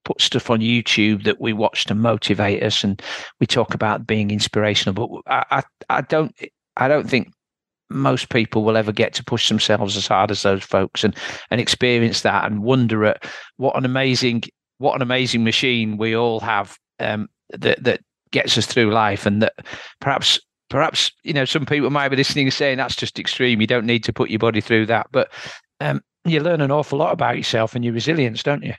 Speaker 2: put stuff on YouTube that we watch to motivate us, and we talk about being inspirational. But I, I, I don't, I don't think most people will ever get to push themselves as hard as those folks and and experience that and wonder at what an amazing what an amazing machine we all have um, that that gets us through life and that perhaps perhaps you know some people might be listening and saying that's just extreme you don't need to put your body through that but um, you learn an awful lot about yourself and your resilience don't you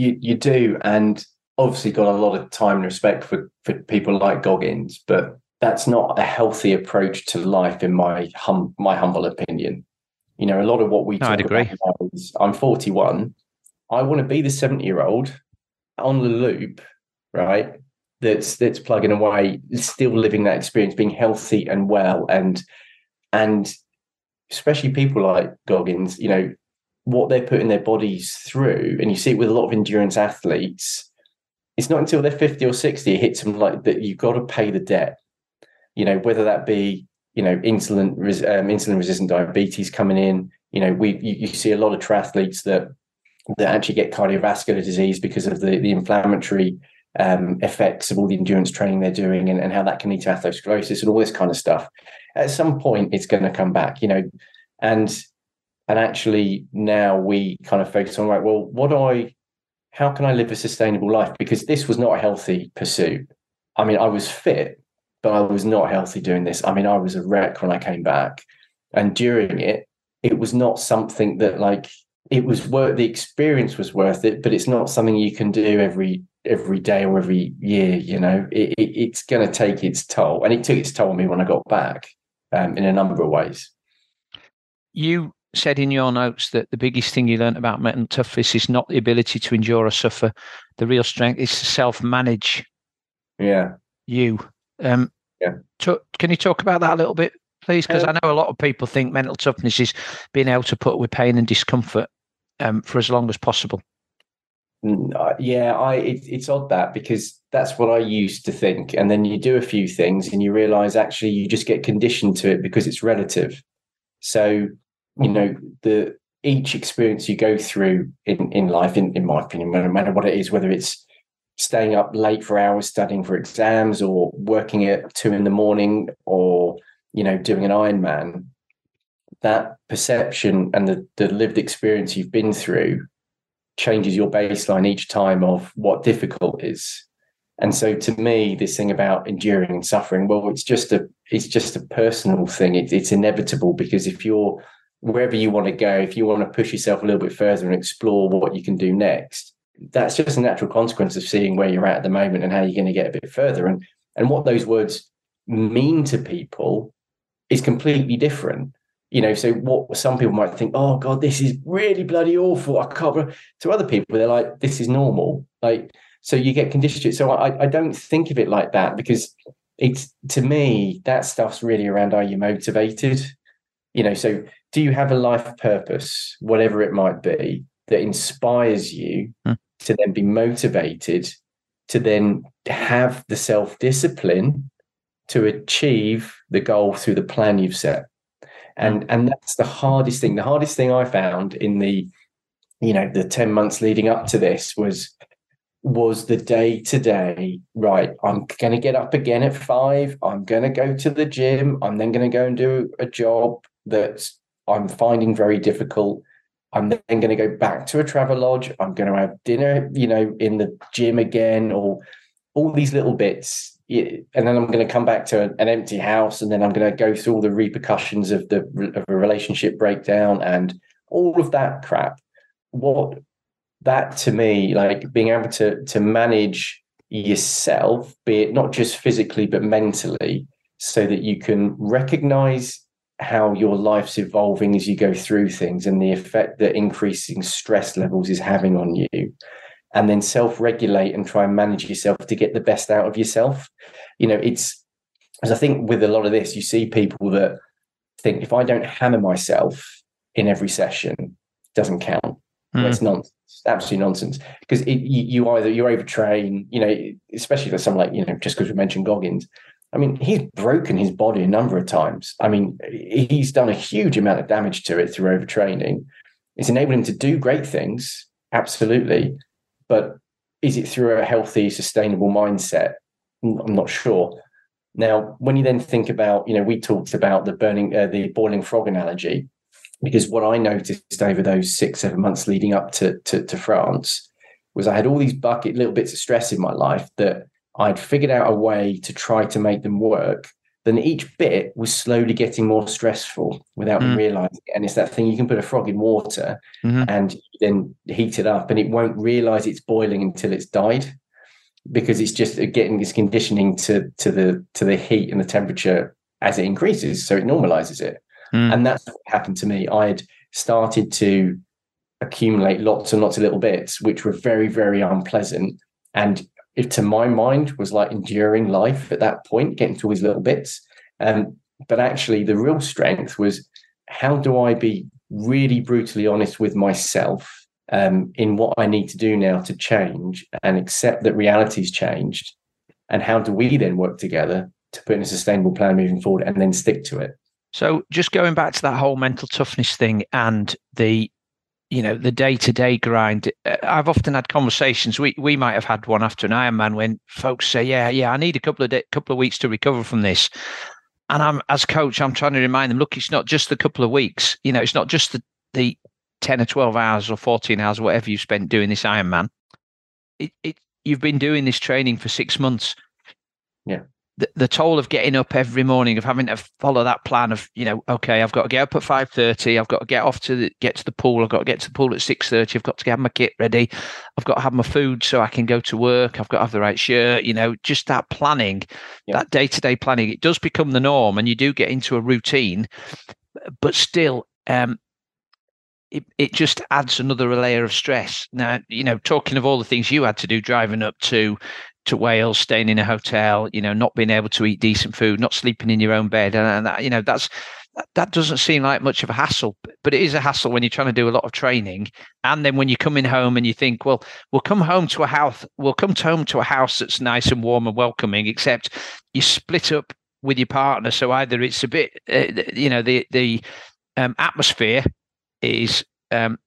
Speaker 3: you you do, and obviously got a lot of time and respect for for people like Goggins, but that's not a healthy approach to life, in my hum my humble opinion. You know, a lot of what we no, talk about is I'm 41. I want to be the 70 year old on the loop, right? That's that's plugging away, still living that experience, being healthy and well, and and especially people like Goggins, you know, what they're putting their bodies through, and you see it with a lot of endurance athletes, it's not until they're 50 or 60 it hits them like that you've got to pay the debt. You know, whether that be, you know, insulin um, insulin resistant diabetes coming in. You know, we you, you see a lot of triathletes that that actually get cardiovascular disease because of the, the inflammatory um, effects of all the endurance training they're doing and, and how that can lead to atherosclerosis and all this kind of stuff. At some point, it's going to come back, you know, and and actually now we kind of focus on right well what do i how can i live a sustainable life? Because this was not a healthy pursuit. I mean i was fit but i was not healthy doing this. I mean i was a wreck when i came back. And during it it was not something that like it was worth the experience was worth it but it's not something you can do every every day or every year you know it, it, it's going to take its toll and it took its toll on me when i got back um, in a number of ways
Speaker 2: you said in your notes that the biggest thing you learned about mental toughness is not the ability to endure or suffer. The real strength is to self-manage.
Speaker 3: Yeah.
Speaker 2: You. Um,
Speaker 3: yeah.
Speaker 2: To, can you talk about that a little bit, please? Because um, I know a lot of people think mental toughness is being able to put with pain and discomfort um, for as long as possible.
Speaker 3: Uh, yeah, I it, it's odd that because that's what I used to think, and then you do a few things and you realize actually you just get conditioned to it because it's relative. So you know the each experience you go through in in life in, in my opinion no matter what it is whether it's staying up late for hours studying for exams or working at two in the morning or you know doing an ironman that perception and the, the lived experience you've been through changes your baseline each time of what difficult is. And so to me this thing about enduring and suffering well it's just a it's just a personal thing. It, it's inevitable because if you're wherever you want to go if you want to push yourself a little bit further and explore what you can do next that's just a natural consequence of seeing where you're at at the moment and how you're going to get a bit further. And and what those words mean to people is completely different you know so what some people might think oh god this is really bloody awful. I can't to other people they're like this is normal. Like so you get conditioned. To so i i don't think of it like that because it's to me that stuff's really around are you motivated? You know so do you have a life purpose whatever it might be that inspires you hmm. to then be motivated to then have the self discipline to achieve the goal through the plan you've set and mm. and that's the hardest thing. The hardest thing i found in the you know the 10 months leading up to this was was the day to day right i'm going to get up again at 5 i'm going to go to the gym i'm then going to go and do a job that i'm finding very difficult. I'm then going to go back to a travel lodge i'm going to have dinner you know in the gym again or all these little bits and then I'm going to come back to an empty house, and then I'm going to go through all the repercussions of the of a relationship breakdown and all of that crap. What that to me, like being able to to manage yourself, be it not just physically but mentally, so that you can recognize how your life's evolving as you go through things and the effect that increasing stress levels is having on you and then self-regulate and try and manage yourself to get the best out of yourself you know it's as i think with a lot of this you see people that think if i don't hammer myself in every session it doesn't count mm. it's nonsense absolutely nonsense because you, you, either you overtrain you know especially for someone like you know just because we mentioned goggins I mean, he's broken his body a number of times. I mean, he's done a huge amount of damage to it through overtraining. It's enabled him to do great things, absolutely but is it through a healthy, sustainable mindset? I'm not sure. Now, when you then think about, you know, we talked about the burning, uh, the boiling frog analogy, because what I noticed over those six, seven months leading up to, to, to France was I had all these bucket little bits of stress in my life that I'd figured out a way to try to make them work then each bit was slowly getting more stressful without mm. realizing it. And it's that thing you can put a frog in water mm-hmm. and then heat it up and it won't realize it's boiling until it's died because it's just getting this conditioning to to the to the heat and the temperature as it increases so it normalizes it mm. and that's what happened to me i had started to accumulate lots and lots of little bits which were very very unpleasant and to my mind was like enduring life at that point, getting to all these little bits. Um, but actually, the real strength was how do I be really brutally honest with myself um, in what I need to do now to change and accept that reality's changed? And how do we then work together to put in a sustainable plan moving forward and then stick to it?
Speaker 2: So, just going back to that whole mental toughness thing and the you know the day to day grind. Uh, I've often had conversations. We we might have had one after an Ironman when folks say, "Yeah, yeah, I need a couple of day, couple of weeks to recover from this." And I'm as coach, I'm trying to remind them, look, it's not just the couple of weeks. You know, it's not just the the ten or twelve hours or fourteen hours, whatever you spent doing this Ironman. It, it you've been doing this training for six months.
Speaker 3: Yeah
Speaker 2: the, the toll of getting up every morning of having to follow that plan of you know okay i've got to get up at 5.30 i've got to get off to the, get to the pool i've got to get to the pool at 6.30 i've got to have my kit ready i've got to have my food so i can go to work i've got to have the right shirt you know just that planning yeah. that day-to-day planning it does become the norm and you do get into a routine but still um, it, it just adds another layer of stress. Now, you know, talking of all the things you had to do driving up to to Wales, staying in a hotel, you know, not being able to eat decent food, not sleeping in your own bed, and, and that, you know, that's that doesn't seem like much of a hassle, but it is a hassle when you're trying to do a lot of training. And then when you're coming home and you think, well, we'll come home to a house, we'll come home to a house that's nice and warm and welcoming, except you split up with your partner. So either it's a bit, uh, you know, the the um, atmosphere is um,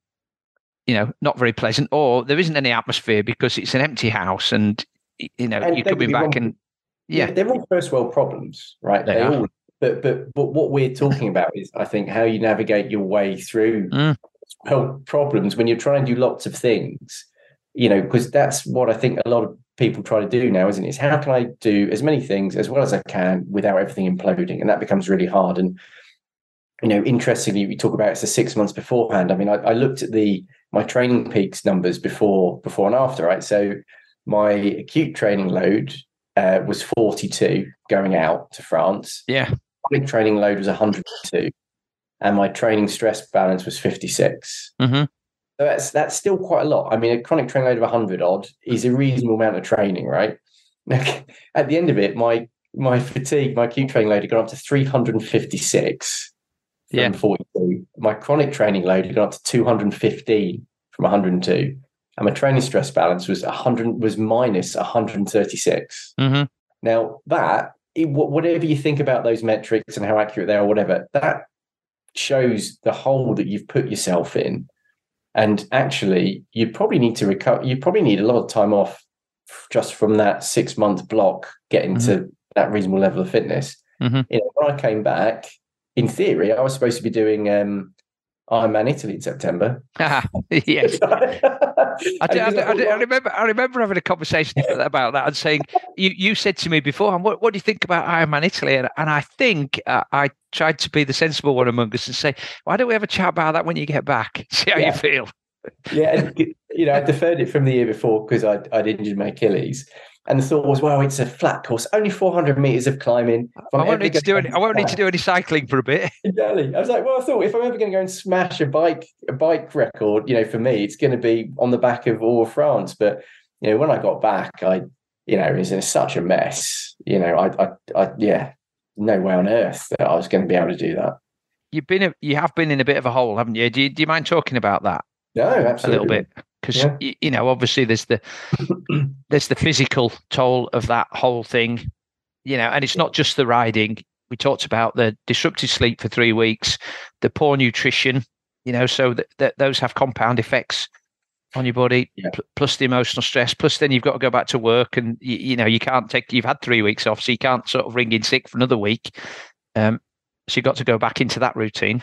Speaker 2: you know, not very pleasant, or there isn't any atmosphere because it's an empty house, and you know,
Speaker 3: And
Speaker 2: you're
Speaker 3: don't
Speaker 2: coming back and yeah,
Speaker 3: they're all first world problems, right?
Speaker 2: They
Speaker 3: They're all, but but but what we're talking about is, I think, how you navigate your way through
Speaker 2: Mm.
Speaker 3: well, problems when you're trying to do lots of things. You know, because that's what I think a lot of people try to do now, isn't it? Is how can I do as many things as well as I can without everything imploding, and that becomes really hard. And you know, interestingly, we talk about it's the six months beforehand. I mean, I, I looked at the my TrainingPeaks numbers before before and after, right? So my acute training load uh, was 42 going out to France.
Speaker 2: yeah,
Speaker 3: Chronic training load was 102, and my training stress balance was 56.
Speaker 2: hmm
Speaker 3: So that's that's still quite a lot. I mean, a chronic training load of 100 odd is a reasonable amount of training, right? <laughs> At the end of it, my my fatigue, my acute training load had gone up to 356 from
Speaker 2: Yeah.
Speaker 3: 42. My chronic training load had gone up to 215 from 102. And my training stress balance was 100 was minus 136.
Speaker 2: hmm
Speaker 3: Now that whatever you think about those metrics and how accurate they are, whatever, that shows the hole that you've put yourself in. And actually, you probably need to recover. You probably need a lot of time off just from that six month block getting to that reasonable level of fitness.
Speaker 2: Mhm.
Speaker 3: You know, when I came back, in theory, I was supposed to be doing um, Ironman Italy in September. <laughs>
Speaker 2: yes. <laughs> I, did, I, did- I, did- I remember. I remember having a conversation <laughs> about that and saying, "You, you said to me before, what, what do you think about Ironman Italy?" And, and I think uh, I tried to be the sensible one among us and say, "Why don't we have a chat about that when you get back? See how
Speaker 3: Yeah.
Speaker 2: you feel."
Speaker 3: yeah, and, you know, I deferred it from the year before because I'd, I'd injured my Achilles. And the thought was, well, it's a flat course, only 400 meters of climbing. If
Speaker 2: I won't need to do any. I won't need to do any cycling for a bit. <laughs>
Speaker 3: Exactly. I was like, well, I thought if I'm ever going to go and smash a bike, a bike record, you know, for me, it's going to be on the back of all of France. But you know, when I got back, I, you know, it was in such a mess. You know, I, I, I yeah, no way on earth that I was going to be able to do that.
Speaker 2: You've been. A, you have been in a bit of a hole, haven't you? Do you, do you mind talking about that
Speaker 3: No, absolutely.
Speaker 2: a little bit? Because
Speaker 3: Yeah.
Speaker 2: you know, obviously, there's the <clears throat> there's the physical toll of that whole thing. You know, and it's not just the riding. We talked about the disrupted sleep for three weeks, the poor nutrition. You know, so that, those have compound effects on your body,
Speaker 3: Yeah.
Speaker 2: pl- plus the emotional stress. Plus, then you've got to go back to work, and you, you know you can't take. You've had three weeks off, so you can't sort of ring in sick for another week. Um, so you've got to go back into that routine.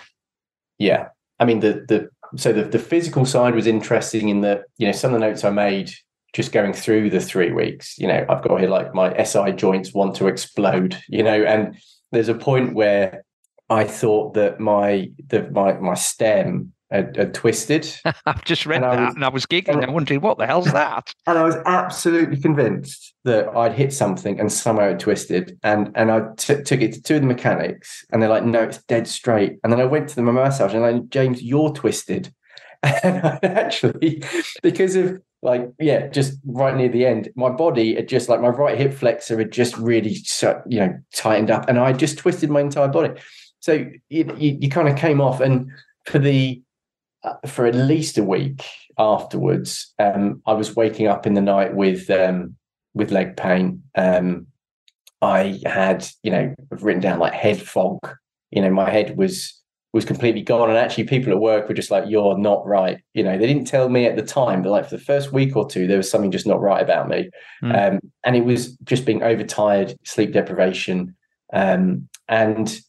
Speaker 3: Yeah. I mean, the the so the, the physical side was interesting in that, you know, some of the notes I made just going through the three weeks, you know, I've got here like my SI joints want to explode, you know, and there's a point where I thought that my the my my stem had twisted. <laughs>
Speaker 2: I've just read
Speaker 3: And I
Speaker 2: that,
Speaker 3: was-
Speaker 2: and I was giggling. I'm wondering what the hell's that? <laughs>
Speaker 3: And I was absolutely convinced that I'd hit something and somehow it twisted. And and I t- took it to two of the mechanics, and they're like, "No, it's dead straight." And then I went to the massage, and they're like, "James, you're twisted." <laughs> And I actually, because of like, yeah, just right near the end, my body had just like my right hip flexor had just really, you know, tightened up, and I just twisted my entire body. So you you, you kind of came off, and for the for at least a week afterwards, um, I was waking up in the night with um, with leg pain. Um, I had, you know, written down like head fog. You know, my head was was completely gone, and actually, people at work were just like, "You're not right." You know, they didn't tell me at the time, but like for the first week or two, there was something just not right about me,
Speaker 2: Mm.
Speaker 3: um, and it was just being overtired, sleep deprivation, um, and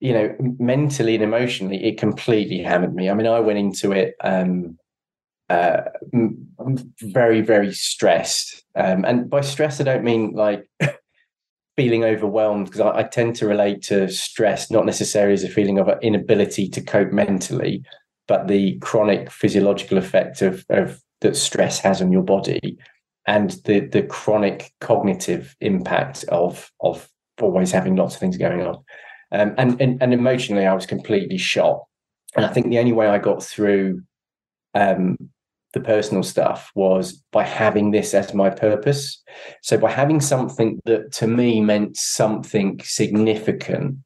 Speaker 3: you know, mentally and emotionally, it completely hammered me. I mean, I went into it um, uh, very, very stressed. Um, and by stress, I don't mean like <laughs> feeling overwhelmed, because I, I tend to relate to stress not necessarily as a feeling of inability to cope mentally, but the chronic physiological effect of, of that stress has on your body and the the chronic cognitive impact of of always having lots of things going on. Um, and, and and emotionally, I was completely shot. And I think the only way I got through um, the personal stuff was by having this as my purpose. So by having something that to me meant something significant,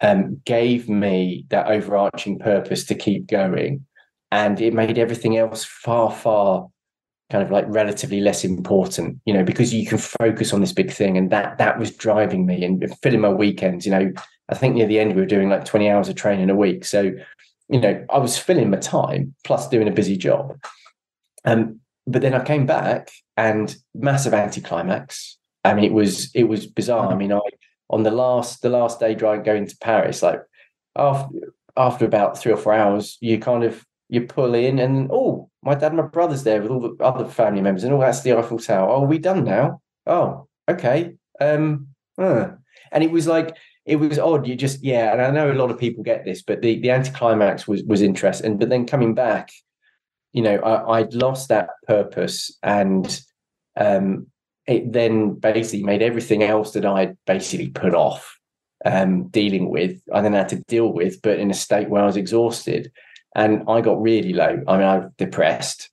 Speaker 3: um, gave me that overarching purpose to keep going, and it made everything else far far kind of like relatively less important you know because you can focus on this big thing and that that was driving me and filling my weekends you know i think near the end we were doing like 20 hours of training a week so you know, I was filling my time plus doing a busy job. Um, but then I came back and massive anticlimax. I mean, it was it was bizarre. I mean, I on the last the last day driving going to Paris, like after after about three or four hours, you kind of you pull in and oh, my dad and my brother's there with all the other family members, and all that's the Eiffel Tower. Oh, are we done now? Oh, okay. Um, and it was like it was odd. You just yeah, and I know a lot of people get this, but the the anticlimax was was interesting. But then coming back, you know, I, I'd lost that purpose, and um, it then basically made everything else that I'd basically put off um, dealing with. I then had to deal with, but in a state where I was exhausted, and I got really low. I mean, I was depressed,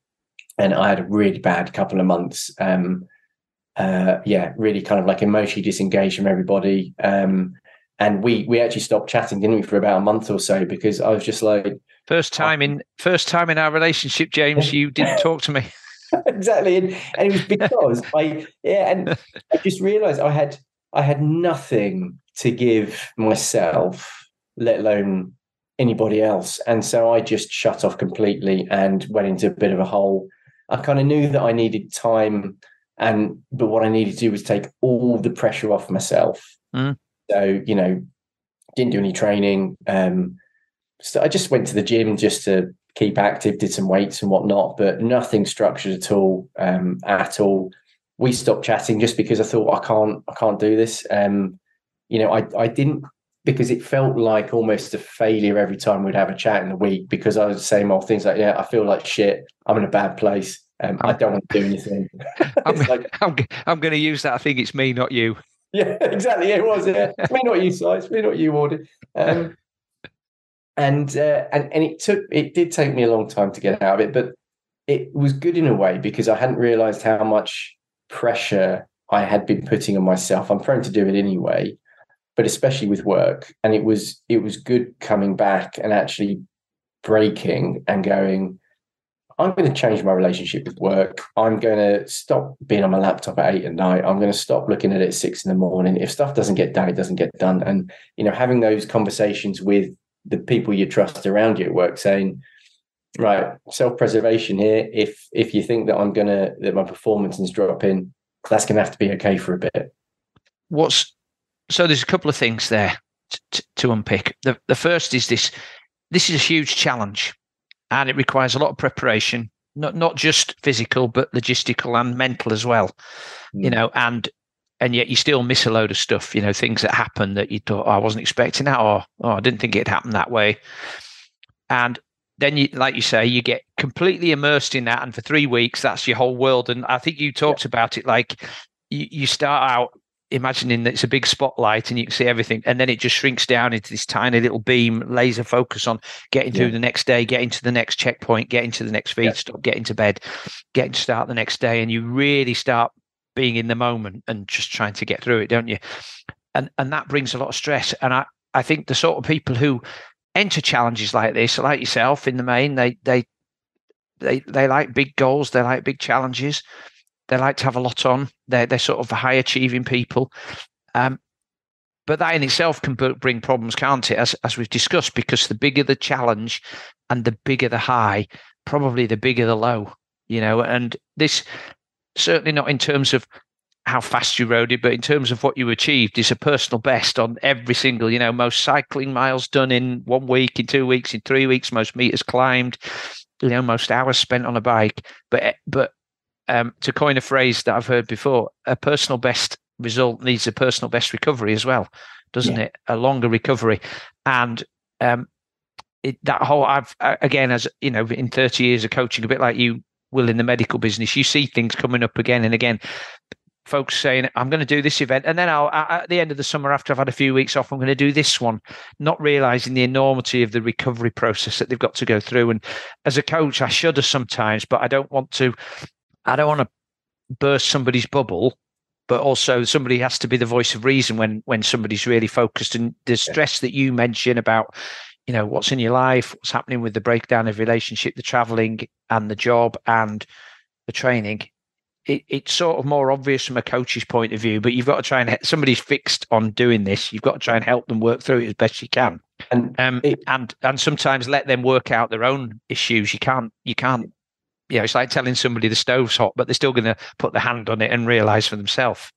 Speaker 3: and I had a really bad couple of months. Um, uh, yeah, really kind of like emotionally disengaged from everybody. Um, and we we actually stopped chatting, didn't we, for about a month or so because I was just like
Speaker 2: first time in first time in our relationship, James. You <laughs> didn't talk to me. <laughs>
Speaker 3: exactly, and, and it was because <laughs> I yeah, and I just realised I had I had nothing to give myself, let alone anybody else, and so I just shut off completely and went into a bit of a hole. I kind of knew that I needed time, and but what I needed to do was take all the pressure off myself. Mm so, you know, didn't do any training. Um, so I just went to the gym just to keep active, did some weights and whatnot, but nothing structured at all. Um, at all. We stopped chatting just because I thought I can't, I can't do this. Um, you know, I, I didn't because it felt like almost a failure every time we'd have a chat in the week because I was saying more things like, yeah, I feel like shit. I'm in a bad place. Um, I don't want to do anything. <laughs>
Speaker 2: I'm, like, <laughs> I'm, I'm going to use that. I think it's me, not you. <laughs>
Speaker 3: Yeah, exactly. It was. Yeah. It's me, not you, size. Me, not you, Audie. Um, and uh, and and it took it did take me a long time to get out of it, but it was good in a way because I hadn't realised how much pressure I had been putting on myself. I'm prone to do it anyway, but especially with work. And it was it was good coming back and actually breaking and going I'm going to change my relationship with work. I'm going to stop being on my laptop at eight at night. I'm going to stop looking at it at six in the morning. If stuff doesn't get done, it doesn't get done. And you know, having those conversations with the people you trust around you at work, saying, "Right, self-preservation here. If if you think that I'm gonna that my performance is dropping, that's going to have to be okay for a bit."
Speaker 2: What's so? There's a couple of things there to, to unpick. The the first is this. This is a huge challenge and it requires a lot of preparation, not not just physical but logistical and mental as well. Mm. You know, and and yet you still miss a load of stuff. You know, things that happen that you thought oh, I wasn't expecting that, or oh, I didn't think it happened that way, and then you like you say you get completely immersed in that and for three weeks that's your whole world and i think you talked yeah. about it like you, you start out imagining that it's a big spotlight and you can see everything and then it just shrinks down into this tiny little beam laser focus on getting through yeah. the next day getting to the next checkpoint getting to the next feed yeah. stop getting to bed getting to start the next day and you really start being in the moment and just trying to get through it don't you and and that brings a lot of stress and i i think the sort of people who enter challenges like this like yourself in the main they they they they like big goals they like big challenges they like to have a lot on. They're they're sort of high achieving people. Um, but that in itself can bring problems, can't it? As as we've discussed, because the bigger the challenge and the bigger the high, probably the bigger the low. You know, and this certainly not in terms of how fast you rode it, but in terms of what you achieved, is a personal best on every single, you know, most cycling miles done in one week, in two weeks, in three weeks, most meters climbed, you know, most hours spent on a bike. But but um, to coin a phrase that I've heard before, a personal best result needs a personal best recovery as well, doesn't yeah. it? A longer recovery, and um, it, that whole I've again as you know in 30 years of coaching, a bit like you will in the medical business, you see things coming up again and again. Folks saying, "I'm going to do this event," and then I'll at the end of the summer, after I've had a few weeks off, I'm going to do this one, not realizing the enormity of the recovery process that they've got to go through. And as a coach, I shudder sometimes, but I don't want to I don't want to burst somebody's bubble, but also somebody has to be the voice of reason when when somebody's really focused. And the stress that you mention about, you know, what's in your life, what's happening with the breakdown of relationship, the traveling, and the job, and the training. It, it's sort of more obvious from a coach's point of view, but you've got to try and somebody's fixed on doing this. You've got to try and help them work through it as best you can. and um, it, and and sometimes let them work out their own issues. You can't you can't you know it's like telling somebody the stove's hot, but they're still going to put their hand on it and realize for themselves.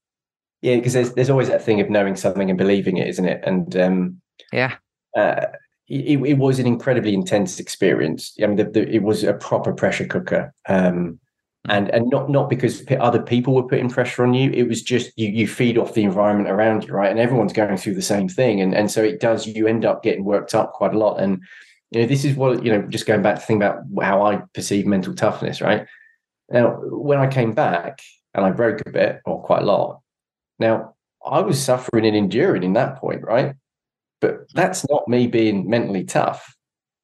Speaker 3: Yeah, because there's there's always that thing of knowing something and believing it, isn't it? And um,
Speaker 2: yeah,
Speaker 3: uh, it, it, was an incredibly intense experience. I mean, the, the, it was a proper pressure cooker, um, and and not not because other people were putting pressure on you. It was just you you feed off the environment around you, right? And everyone's going through the same thing, and and so it does. You end up getting worked up quite a lot, and you know this is what you know. Just going back to think about how I perceive mental toughness, right? Now, when I came back and I broke a bit or quite a lot, now, I was suffering and enduring in that point, right? But that's not me being mentally tough,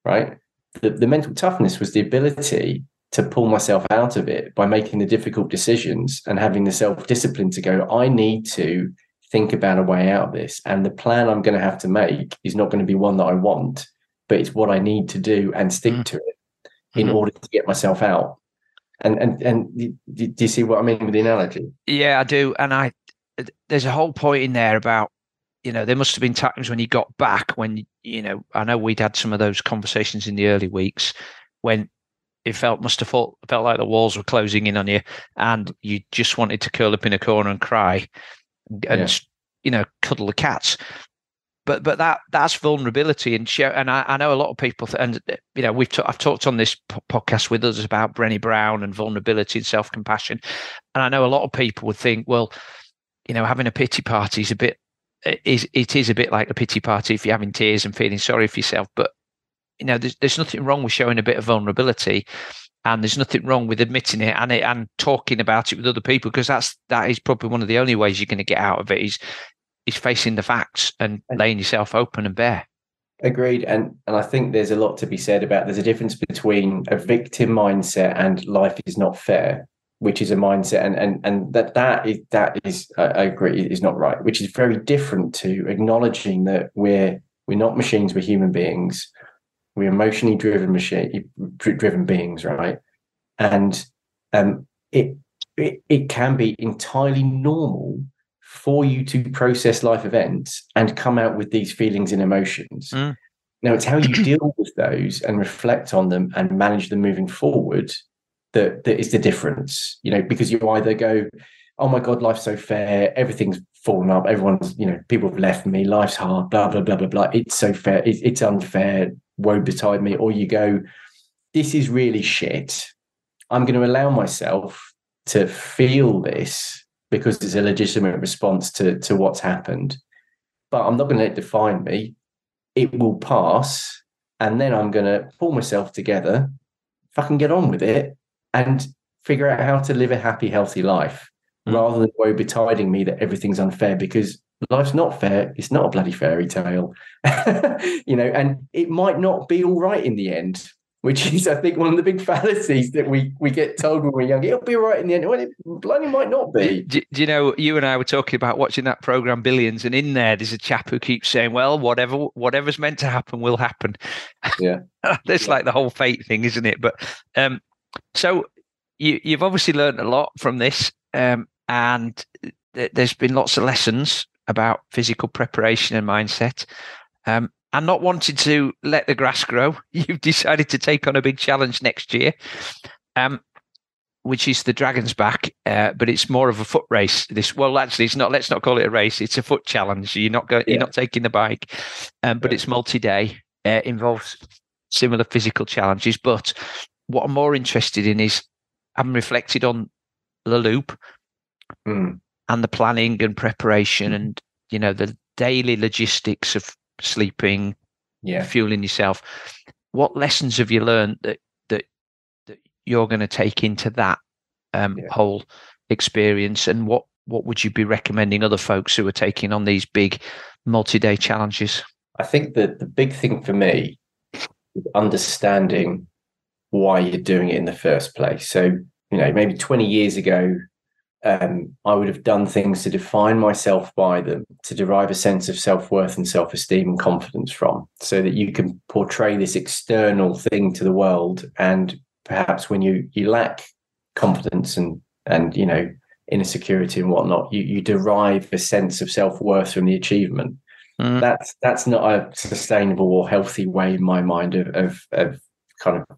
Speaker 3: right? The, the mental toughness was the ability to pull myself out of it by making the difficult decisions and having the self discipline to go, I need to think about a way out of this. And the plan I'm going to have to make is not going to be one that I want, but it's what I need to do and stick mm-hmm. to it in mm-hmm. order to get myself out. And and and do you see what I mean with the analogy?
Speaker 2: Yeah, I do. And I there's a whole point in there about you know there must have been times when you got back when you know I know we'd had some of those conversations in the early weeks when it felt must have felt, felt like the walls were closing in on you and you just wanted to curl up in a corner and cry and yeah. you know cuddle the cats but but that that's vulnerability and and I, I know a lot of people and you know we've t- I've talked on this podcast with others about Brené Brown and vulnerability and self compassion and I know a lot of people would think well you know, having a pity party is a bit is it is a bit like a pity party if you're having tears and feeling sorry for yourself. But you know, there's there's nothing wrong with showing a bit of vulnerability, and there's nothing wrong with admitting it and it, and talking about it with other people because that's that is probably one of the only ways you're going to get out of it is is facing the facts and laying yourself open and bare.
Speaker 3: Agreed, and and I think there's a lot to be said about there's a difference between a victim mindset and life is not fair which is a mindset and and and that that is that is I agree is not right which is very different to acknowledging that we're we're not machines we're human beings we're emotionally driven machine driven beings right and um it, it it can be entirely normal for you to process life events and come out with these feelings and emotions mm. now it's how you <clears throat> deal with those and reflect on them and manage them moving forward that that is the difference you know because you either go oh my god life's so fair everything's fallen up everyone's you know people have left me life's hard blah blah blah blah blah it's so fair it's, it's unfair woe betide me or you go this is really shit i'm going to allow myself to feel this because it's a legitimate response to to what's happened but i'm not going to let it define me it will pass and then i'm going to pull myself together can get on with it and figure out how to live a happy, healthy life mm. rather than woe betiding me that everything's unfair because life's not fair. It's not a bloody fairy tale, <laughs> you know, and it might not be all right in the end. Which is, I think, one of the big <laughs> fallacies that we we get told when we're young. It'll be right in the end. Well, it bloody might not be.
Speaker 2: Do, do, you know? You and I were talking about watching that program Billions, and in there, there's a chap who keeps saying, "Well, whatever whatever's meant to happen will happen."
Speaker 3: Yeah, <laughs>
Speaker 2: that's
Speaker 3: yeah.
Speaker 2: like the whole fate thing, isn't it? But um, so you, you've obviously learned a lot from this, um, and th- there's been lots of lessons about physical preparation and mindset. Um, and not wanting to let the grass grow, <laughs> you've decided to take on a big challenge next year, um, which is the Dragon's Back, uh, but it's more of a foot race. This well, actually, it's not. Let's not call it a race. It's a foot challenge. You're not going. Yeah. You're not taking the bike, um, but yeah. it's multi-day. Uh, involves similar physical challenges, but what I'm more interested in is having reflected on the loop
Speaker 3: mm.
Speaker 2: and the planning and preparation and you know the daily logistics of sleeping,
Speaker 3: yeah,
Speaker 2: fueling yourself. What lessons have you learned that that that you're going to take into that um, yeah. whole experience, and what what would you be recommending other folks who are taking on these big multi-day challenges?
Speaker 3: I think that the big thing for me is understanding why you're doing it in the first place. So, you know, maybe 20 years ago, um, I would have done things to define myself by them, to derive a sense of self worth and self esteem and confidence from, so that you can portray this external thing to the world. And perhaps when you you lack confidence and and you know inner security and whatnot, you you derive a sense of self worth from the achievement. Mm. That's that's not a sustainable or healthy way in my mind of of, of kind of,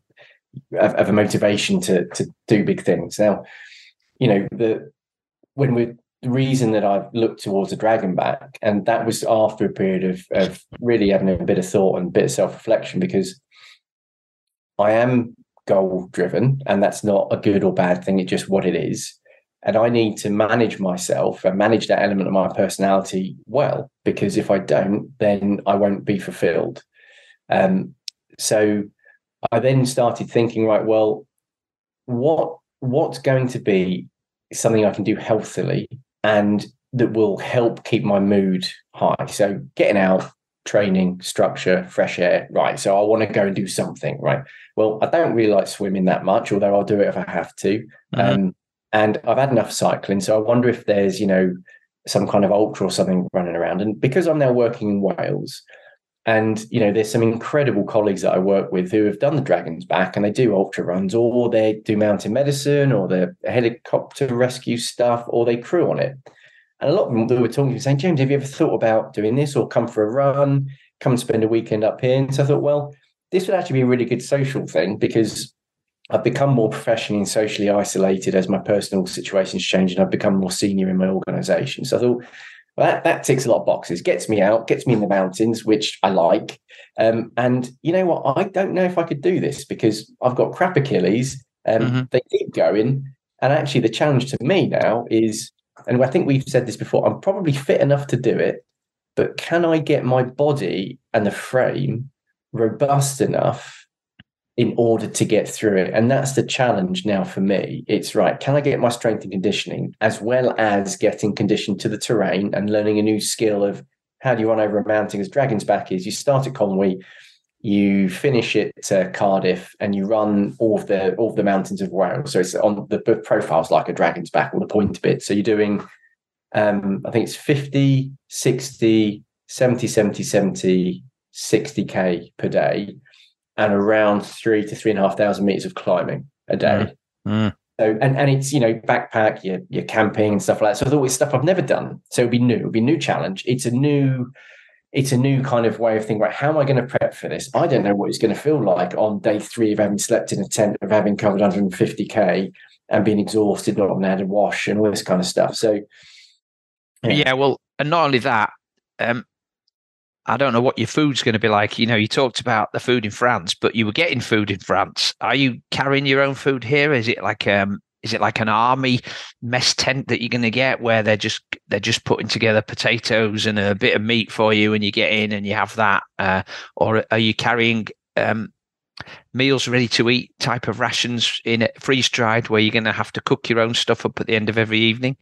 Speaker 3: of of a motivation to to do big things. Now, you know the when we the reason that I've looked towards a dragon back, and that was after a period of of really having a bit of thought and a bit of self reflection because I am goal driven, and that's not a good or bad thing. It's just what it is. And I need to manage myself and manage that element of my personality well, because if I don't, then I won't be fulfilled. Um, so I then started thinking, right, well, what what's going to be something I can do healthily and that will help keep my mood high? So getting out, training, structure, fresh air, right? So I want to go and do something, right? Well, I don't really like swimming that much, although I'll do it if I have to. Mm-hmm. Um, and I've had enough cycling, so I wonder if there's, you know, some kind of ultra or something running around. And because I'm now working in Wales, and you know, there's some incredible colleagues that I work with who have done the Dragons back and they do ultra runs, or they do mountain medicine, or the helicopter rescue stuff, or they crew on it. And a lot of them were talking to saying, James, have you ever thought about doing this or come for a run, come spend a weekend up here? And so I thought, well, this would actually be a really good social thing because I've become more professionally and socially isolated as my personal situations change and I've become more senior in my organization. So I thought, well, that, that ticks a lot of boxes, gets me out, gets me in the mountains, which I like. Um, and you know what? I don't know if I could do this because I've got crap Achilles. Um, mm-hmm. They keep going. And actually, the challenge to me now is, and I think we've said this before, I'm probably fit enough to do it, but can I get my body and the frame robust enough in order to get through it. And that's the challenge now for me. It's right, can I get my strength and conditioning as well as getting conditioned to the terrain and learning a new skill of how do you run over a mountain as Dragon's Back is you start at Conwy, you finish at uh, Cardiff and you run all of the all of the mountains of Wales. So it's on the profiles like a Dragon's Back or the point bit. So you're doing um, I think it's 50, 60, 70, 70, 70, 60k per day and around three to three and a half thousand meters of climbing a day. Mm. Mm. So and, and it's you know backpack, you're, you're camping and stuff like that. So I thought it's stuff I've never done. So it'd be new, it'd be a new challenge. It's a new, it's a new kind of way of thinking. Right, how am I going to prep for this? I don't know what it's going to feel like on day three of having slept in a tent, of having covered 150k and being exhausted, not having had a wash and all this kind of stuff. So
Speaker 2: yeah, yeah well, and not only that, um, I don't know what your food's going to be like. You know, you talked about the food in France, but you were getting food in France. Are you carrying your own food here? Is it like um is it like an army mess tent that you're going to get where they're just they're just putting together potatoes and a bit of meat for you and you get in and you have that uh, or are you carrying um, meals ready to eat type of rations in freeze dried where you're going to have to cook your own stuff up at the end of every evening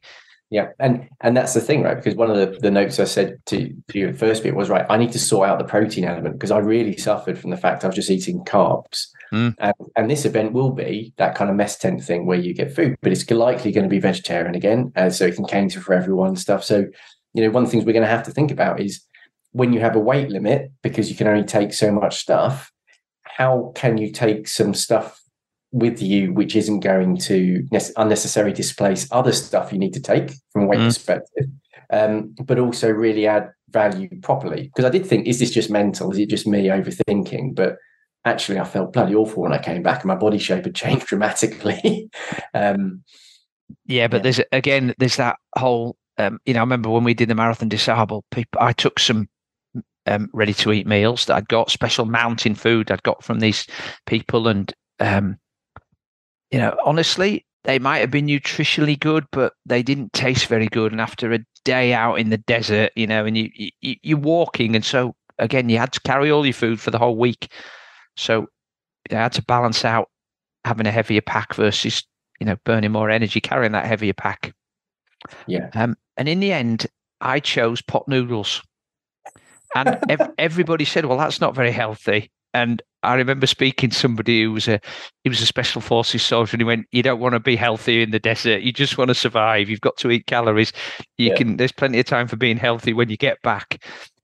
Speaker 3: yeah, and and that's the thing, right? Because one of the, the notes I said to, to you first bit was right. I need to sort out the protein element because I really suffered from the fact I was just eating carbs, mm. and, and this event will be that kind of mess tent thing where you get food, but it's likely going to be vegetarian again, uh, so it can cater for everyone and stuff. So, you know, one of the things we're going to have to think about is when you have a weight limit because you can only take so much stuff. How can you take some stuff with you, which isn't going to unnecessarily displace other stuff you need to take from a weight mm. perspective, um, but also really add value properly. Because I did think, is this just mental? Is it just me overthinking? But actually, I felt bloody awful when I came back, and my body shape had changed <laughs> dramatically. um,
Speaker 2: yeah, but yeah. there's again, there's that whole. Um, you know, I remember when we did the marathon des Sables, people, I took some um, ready to eat meals that I'd got special mountain food I'd got from these people, and um, you know, honestly, they might have been nutritionally good, but they didn't taste very good. And after a day out in the desert, you know, and you, you you're walking, and so again, you had to carry all your food for the whole week. So you know, I had to balance out having a heavier pack versus you know burning more energy carrying that heavier pack.
Speaker 3: Yeah.
Speaker 2: Um, and in the end, I chose pot noodles, and ev- <laughs> everybody said, "Well, that's not very healthy." And I remember speaking to somebody who was a he was a special forces soldier, and he went, "You don't want to be healthy in the desert. You just want to survive. You've got to eat calories. You yeah. can. There's plenty of time for being healthy when you get back."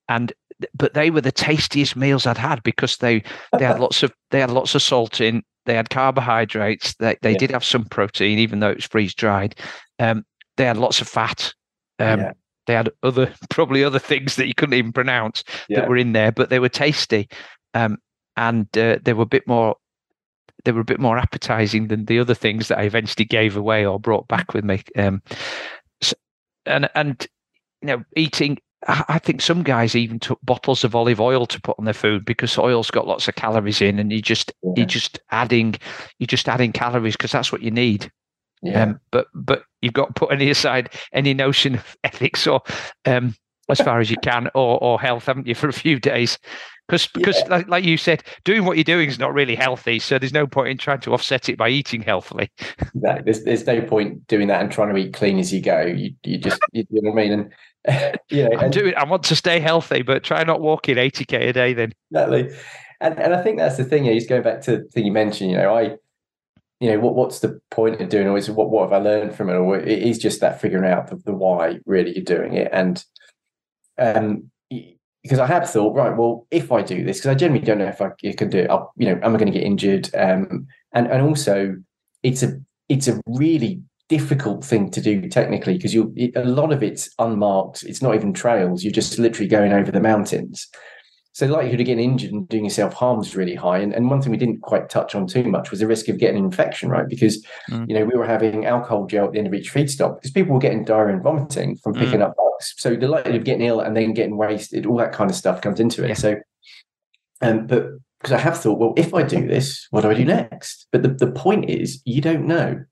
Speaker 2: And but they were the tastiest meals I'd had because they they had <laughs> lots of they had lots of salt in. They had carbohydrates. They they yeah. did have some protein, even though it was freeze dried. Um, they had lots of fat. Um, yeah. they had other <laughs> probably other things that you couldn't even pronounce that were in there, but they were tasty, um, and uh, they were a bit more they were a bit more appetizing than the other things that I eventually gave away or brought back with me. Um, so, and and you know, eating. I think some guys even took bottles of olive oil to put on their food because oil's got lots of calories in, and you just
Speaker 3: Yeah.
Speaker 2: you're just adding you're just adding calories because that's what you need.
Speaker 3: Yeah.
Speaker 2: Um, but but you've got to put any aside any notion of <laughs> ethics or um, as far as you can or or health, haven't you, for a few days? Because because like, like you said, doing what you're doing is not really healthy. So there's no point in trying to offset it by eating healthily. <laughs>
Speaker 3: Exactly. There's, there's no point doing that and trying to eat clean as you go. You you just you know what I mean. And <laughs> you know,
Speaker 2: I'm
Speaker 3: and-
Speaker 2: doing. I want to stay healthy, but try not walking 80k a day. Then
Speaker 3: exactly. And and I think that's the thing. You know, just going back to the thing you mentioned. You know, I, you know, what what's the point of doing? Or is what what have I learned from it? Or it is just that figuring out the, the why really you're doing it. And um, because I have thought, right, well, if I do this, because I generally don't know if I can do it. I'll, you know, am I going to get injured? Um, and and also, it's a it's a really difficult thing to do technically because you a lot of it's unmarked. It's not even trails. You're just literally going over the mountains. So the likelihood of getting injured and doing yourself harm is really high. And, and one thing we didn't quite touch on too much was the risk of getting an infection, right? Because
Speaker 2: Mm.
Speaker 3: you know we were having alcohol gel at the end of each feed stop because people were getting diarrhea and vomiting from picking up bugs. So the likelihood of getting ill and then getting wasted, all that kind of stuff comes into it.
Speaker 2: Yeah.
Speaker 3: So, um, but because I have thought, well, if I do this, what do I do next? But the, the point is, you don't know.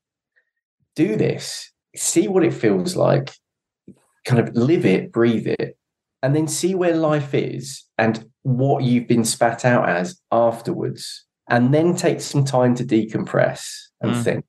Speaker 3: Do this, see what it feels like, kind of live it, breathe it, and then see where life is and what you've been spat out as afterwards. And then take some time to decompress and
Speaker 2: Mm.
Speaker 3: think.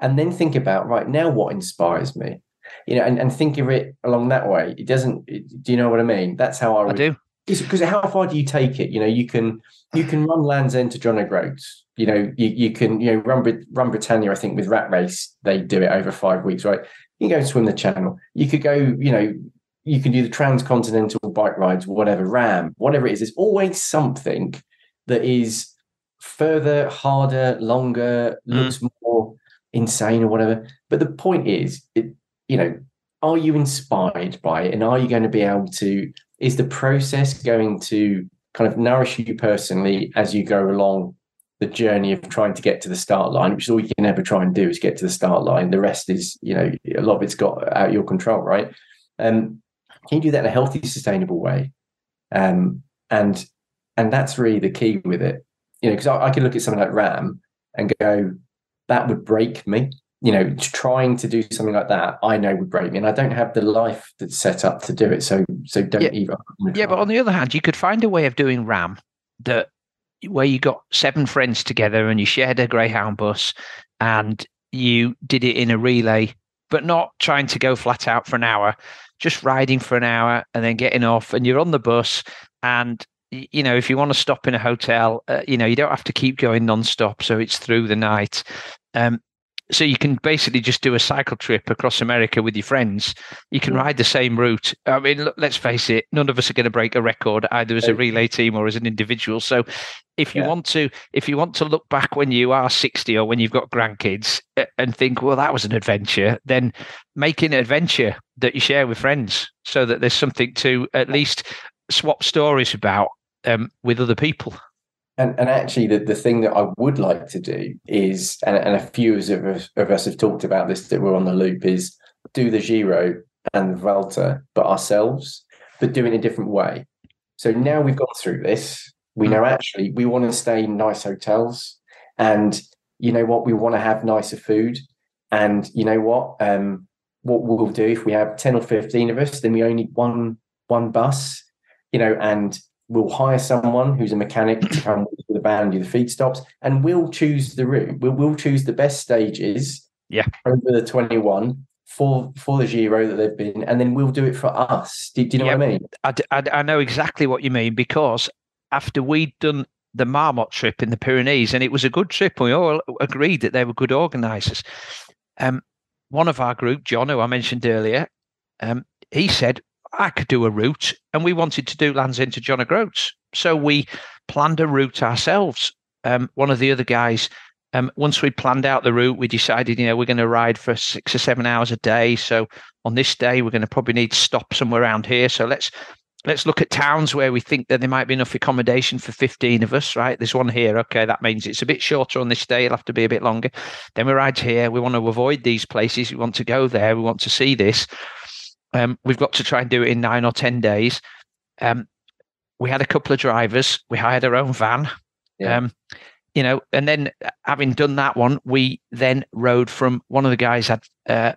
Speaker 3: And then think about, right, now what inspires me? You know, and, and think of it along that way. It doesn't, it- do you know what I mean? That's how I
Speaker 2: I
Speaker 3: would
Speaker 2: do.
Speaker 3: because how far do you take it? You know, you can you can run Land's End to John O'Groats. You know, you, you can you know run run Britannia. I think with Rat Race they do it over five weeks, right? You can go and swim the Channel. You could go, you know, you can do the transcontinental bike rides, whatever RAAM, whatever it is. There's always something that is further, harder, longer, looks more insane or whatever. But the point is, it, you know, are you inspired by it, and are you going to be able to is the process going to kind of nourish you personally as you go along the journey of trying to get to the start line, which is all you can ever try and do is get to the start line. The rest is, you know, a lot of it's got out of your control, right? Um, can you do that in a healthy, sustainable way? Um, and and that's really the key with it, you know, because I, I could look at something like RAAM and go, that would break me. You know, trying to do something like that, I know would break me, and I don't have the life that's set up to do it. So, so don't
Speaker 2: Yeah.
Speaker 3: even.
Speaker 2: Yeah, but on the other hand, you could find a way of doing RAAM that where you got seven friends together and you shared a Greyhound bus and you did it in a relay, but not trying to go flat out for an hour, just riding for an hour and then getting off and you're on the bus and you know if you want to stop in a hotel uh, you know you don't have to keep going non-stop so it's through the night. Um so you can basically just do a cycle trip across America with your friends. You can ride the same route. I mean, look, let's face it, none of us are going to break a record either as a relay team or as an individual. So if you
Speaker 3: Yeah.
Speaker 2: want to if you want to look back when you are 60 or when you've got grandkids and think, well, that was an adventure, then make it an adventure that you share with friends so that there's something to at least swap stories about um, with other people.
Speaker 3: And, and actually, the, the thing that I would like to do is, and, and a few of us, of us have talked about this that we're on the loop, is do the Giro and the Vuelta, but ourselves, but do it in a different way. So now we've gone through this, we know actually we want to stay in nice hotels, and you know what, we want to have nicer food, and you know what, um, what we'll do if we have ten or fifteen of us, then we only need one one bus, you know, and we'll hire someone who's a mechanic to come with the van and do the feed stops, and we'll choose the route. We'll, we'll choose the best stages.
Speaker 2: Yeah.
Speaker 3: Over the twenty-one for for the Giro that they've been, and then we'll do it for us. Do, do you know what I mean?
Speaker 2: I, I I know exactly what you mean because after we'd done the Marmotte trip in the Pyrenees, and it was a good trip, we all agreed that they were good organisers. Um, one of our group, John, who I mentioned earlier, um, he said I could do a route, and we wanted to do Land's End to John O'Groats, so we planned a route ourselves. Um, one of the other guys Um, once we planned out the route, we decided, you know, we're going to ride for six or seven hours a day. So on this day, we're going to probably need to stop somewhere around here. So let's let's look at towns where we think that there might be enough accommodation for 15 of us, right? There's one here. Okay, that means it's a bit shorter on this day. It'll have to be a bit longer. Then we ride here. We want to avoid these places. We want to go there. We want to see this. Um, we've got to try and do it in nine or 10 days. Um, we had a couple of drivers. We hired our own van. Yeah. Um, you know, and then having done that one, we then rode from one of the guys had uh,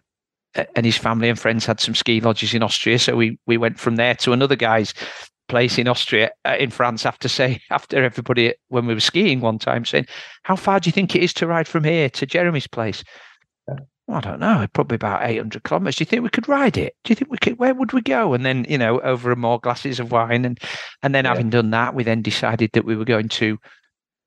Speaker 2: and his family and friends had some ski lodges in Austria. So we we went from there to another guy's place in Austria, uh, in France, after say <laughs> after everybody when we were skiing one time saying, "How far do you think it is to ride from here to Jeremy's place?" I don't know, probably about 800 kilometers. Do you think we could ride it? Do you think we could? Where would we go? And then, you know, over more glasses of wine, and and then yeah. having done that, we then decided that we were going to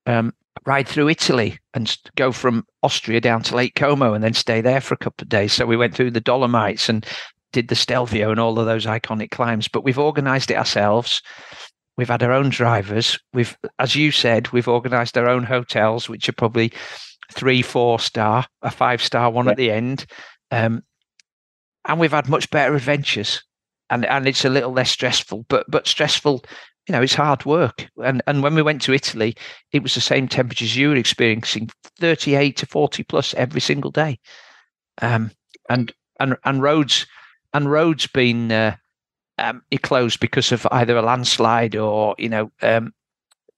Speaker 2: um, ride through Italy and go from Austria down to Lake Como and then stay there for a couple of days. So we went through the Dolomites and did the Stelvio and all of those iconic climbs. But we've organised it ourselves. We've had our own drivers. We've, as you said, we've organised our own hotels, which are probably three, four star, a five star one yeah. at the end. Um, and we've had much better adventures. And, and it's a little less stressful, but but stressful you know, it's hard work. And and when we went to Italy, it was the same temperatures you were experiencing, 38 to 40 plus every single day. Um, and and and roads and roads been uh, um, closed because of either a landslide or you know um,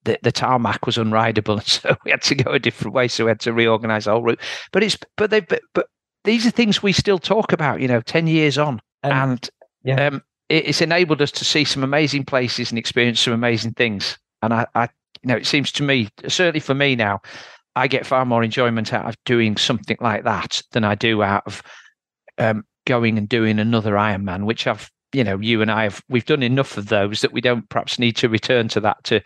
Speaker 2: the the tarmac was unrideable, <laughs> and so we had to go a different way. So we had to reorganize the whole route. But it's but they but, but these are things we still talk about. You know, ten years on, um, and yeah. Um, it's enabled us to see some amazing places and experience some amazing things. And I, I, you know, it seems to me, certainly for me now, I get far more enjoyment out of doing something like that than I do out of um, going and doing another Ironman, which I've, you know, you and I have, we've done enough of those that we don't perhaps need to return to that to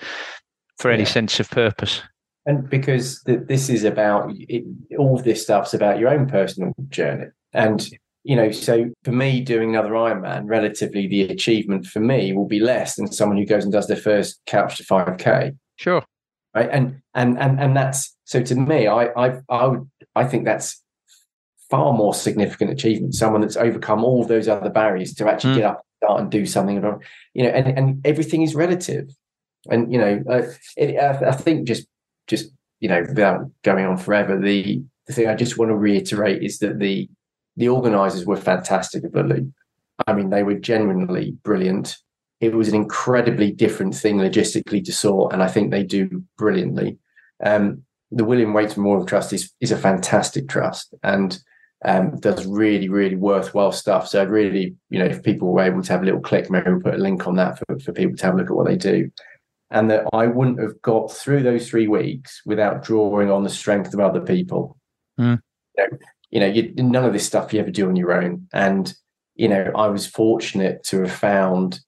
Speaker 2: for any yeah. sense of purpose.
Speaker 3: And because this is about it, all of this stuff's about your own personal journey, and you know, so for me, doing another Ironman, relatively the achievement for me will be less than someone who goes and does their first couch to 5K.
Speaker 2: Sure.
Speaker 3: Right. And and and and that's so to me, I I I would I think that's far more significant achievement. Someone that's overcome all those other barriers to actually mm. get up, and start, and do something. You know, and and everything is relative. And you know, uh, it, I, I think just just you know, without going on forever, the the thing I just want to reiterate is that the the organisers were fantastic of the league. I mean, they were genuinely brilliant. It was an incredibly different thing logistically to sort, and I think they do brilliantly. Um, the William Wates Memorial Trust is is a fantastic trust and um, does really really worthwhile stuff. So I'd really, you know, if people were able to have a little click, maybe we'll put a link on that for, for people to have a look at what they do. And that I wouldn't have got through those three weeks without drawing on the strength of other people. Mm. You know, you know, you, none of this stuff you ever do on your own. And, you know, I was fortunate to have found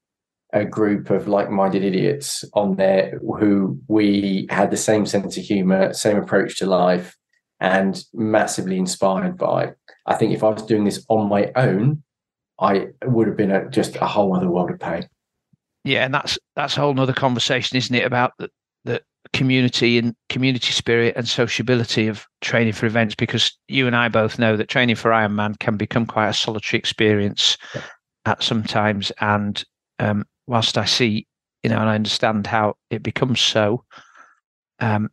Speaker 3: a group of like-minded idiots on there who we had the same sense of humor, same approach to life, and massively inspired by. I think if I was doing this on my own, I would have been a, just a whole other world of pain.
Speaker 2: Yeah, and that's that's a whole other conversation, isn't it? About the, the community and community spirit and sociability of training for events because you and I both know that training for Ironman can become quite a solitary experience yeah. at sometimes. And um, whilst I see, you know, and I understand how it becomes so, um,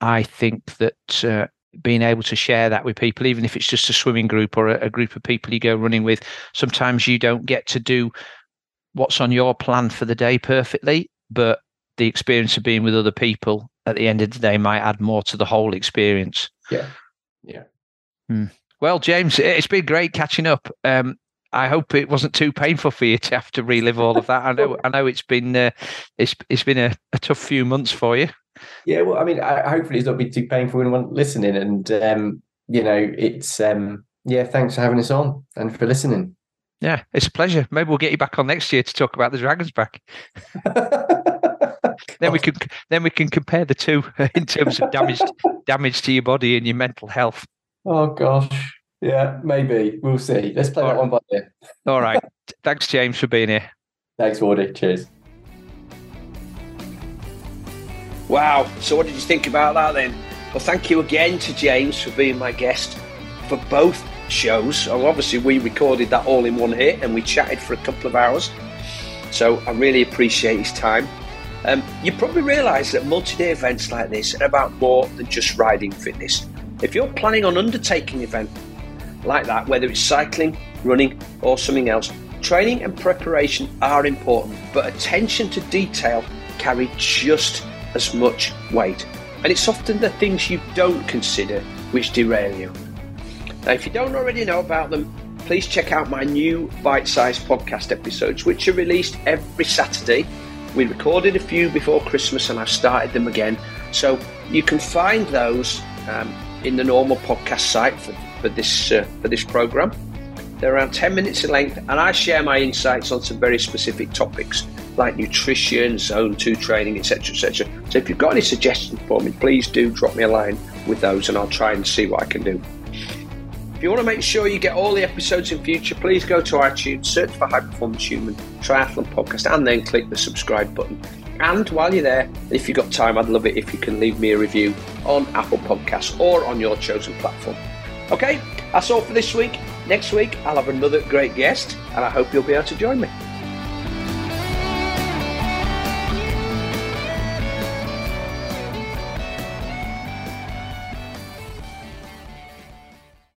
Speaker 2: I think that uh, being able to share that with people, even if it's just a swimming group or a, a group of people you go running with, sometimes you don't get to do what's on your plan for the day perfectly, but the experience of being with other people at the end of the day might add more to the whole experience.
Speaker 3: Yeah. Yeah.
Speaker 2: Hmm. Well, James, it's been great catching up. Um, I hope it wasn't too painful for you to have to relive all of that. I know, I know, it's been uh, it's it's been a, a, tough few months for you.
Speaker 3: Yeah, well, I mean, I, hopefully it's not been too painful for anyone listening, and um, you know, it's um, yeah. Thanks for having us on and for listening.
Speaker 2: Yeah, it's a pleasure. Maybe we'll get you back on next year to talk about the Dragons back. <laughs> then we can then we can compare the two <laughs> in terms of damage damage to your body and your mental health.
Speaker 3: Oh gosh, yeah, maybe we'll see. Let's play All that right. one by ear.
Speaker 2: All right, <laughs> thanks James for being here.
Speaker 3: Thanks, Wardy. Cheers.
Speaker 1: Wow. So, what did you think about that then? Well, thank you again to James for being my guest for both shows. And obviously, we recorded that all in one hit and we chatted for a couple of hours. So I really appreciate his time. Um, you probably realise that multi day events like this are about more than just riding fitness. If you're planning on undertaking an event like that, whether it's cycling, running, or something else, training and preparation are important, but attention to detail carry just as much weight. And it's often the things you don't consider which derail you. Now, if you don't already know about them, please check out my new bite sized podcast episodes, which are released every Saturday. We recorded a few before Christmas and I've started them again. So you can find those um, in the normal podcast site for, for this uh, for this program. They're around 10 minutes in length, and I share my insights on some very specific topics like nutrition, zone 2 training, etc. etc. So if you've got any suggestions for me, please do drop me a line with those, and I'll try and see what I can do. If you want to make sure you get all the episodes in future, please go to iTunes, search for High Performance Human Triathlon Podcast, and then click the subscribe button. And while you're there, if you've got time, I'd love it if you can leave me a review on Apple Podcasts or on your chosen platform. Okay, that's all for this week. Next week, I'll have another great guest, and I hope you'll be able to join me.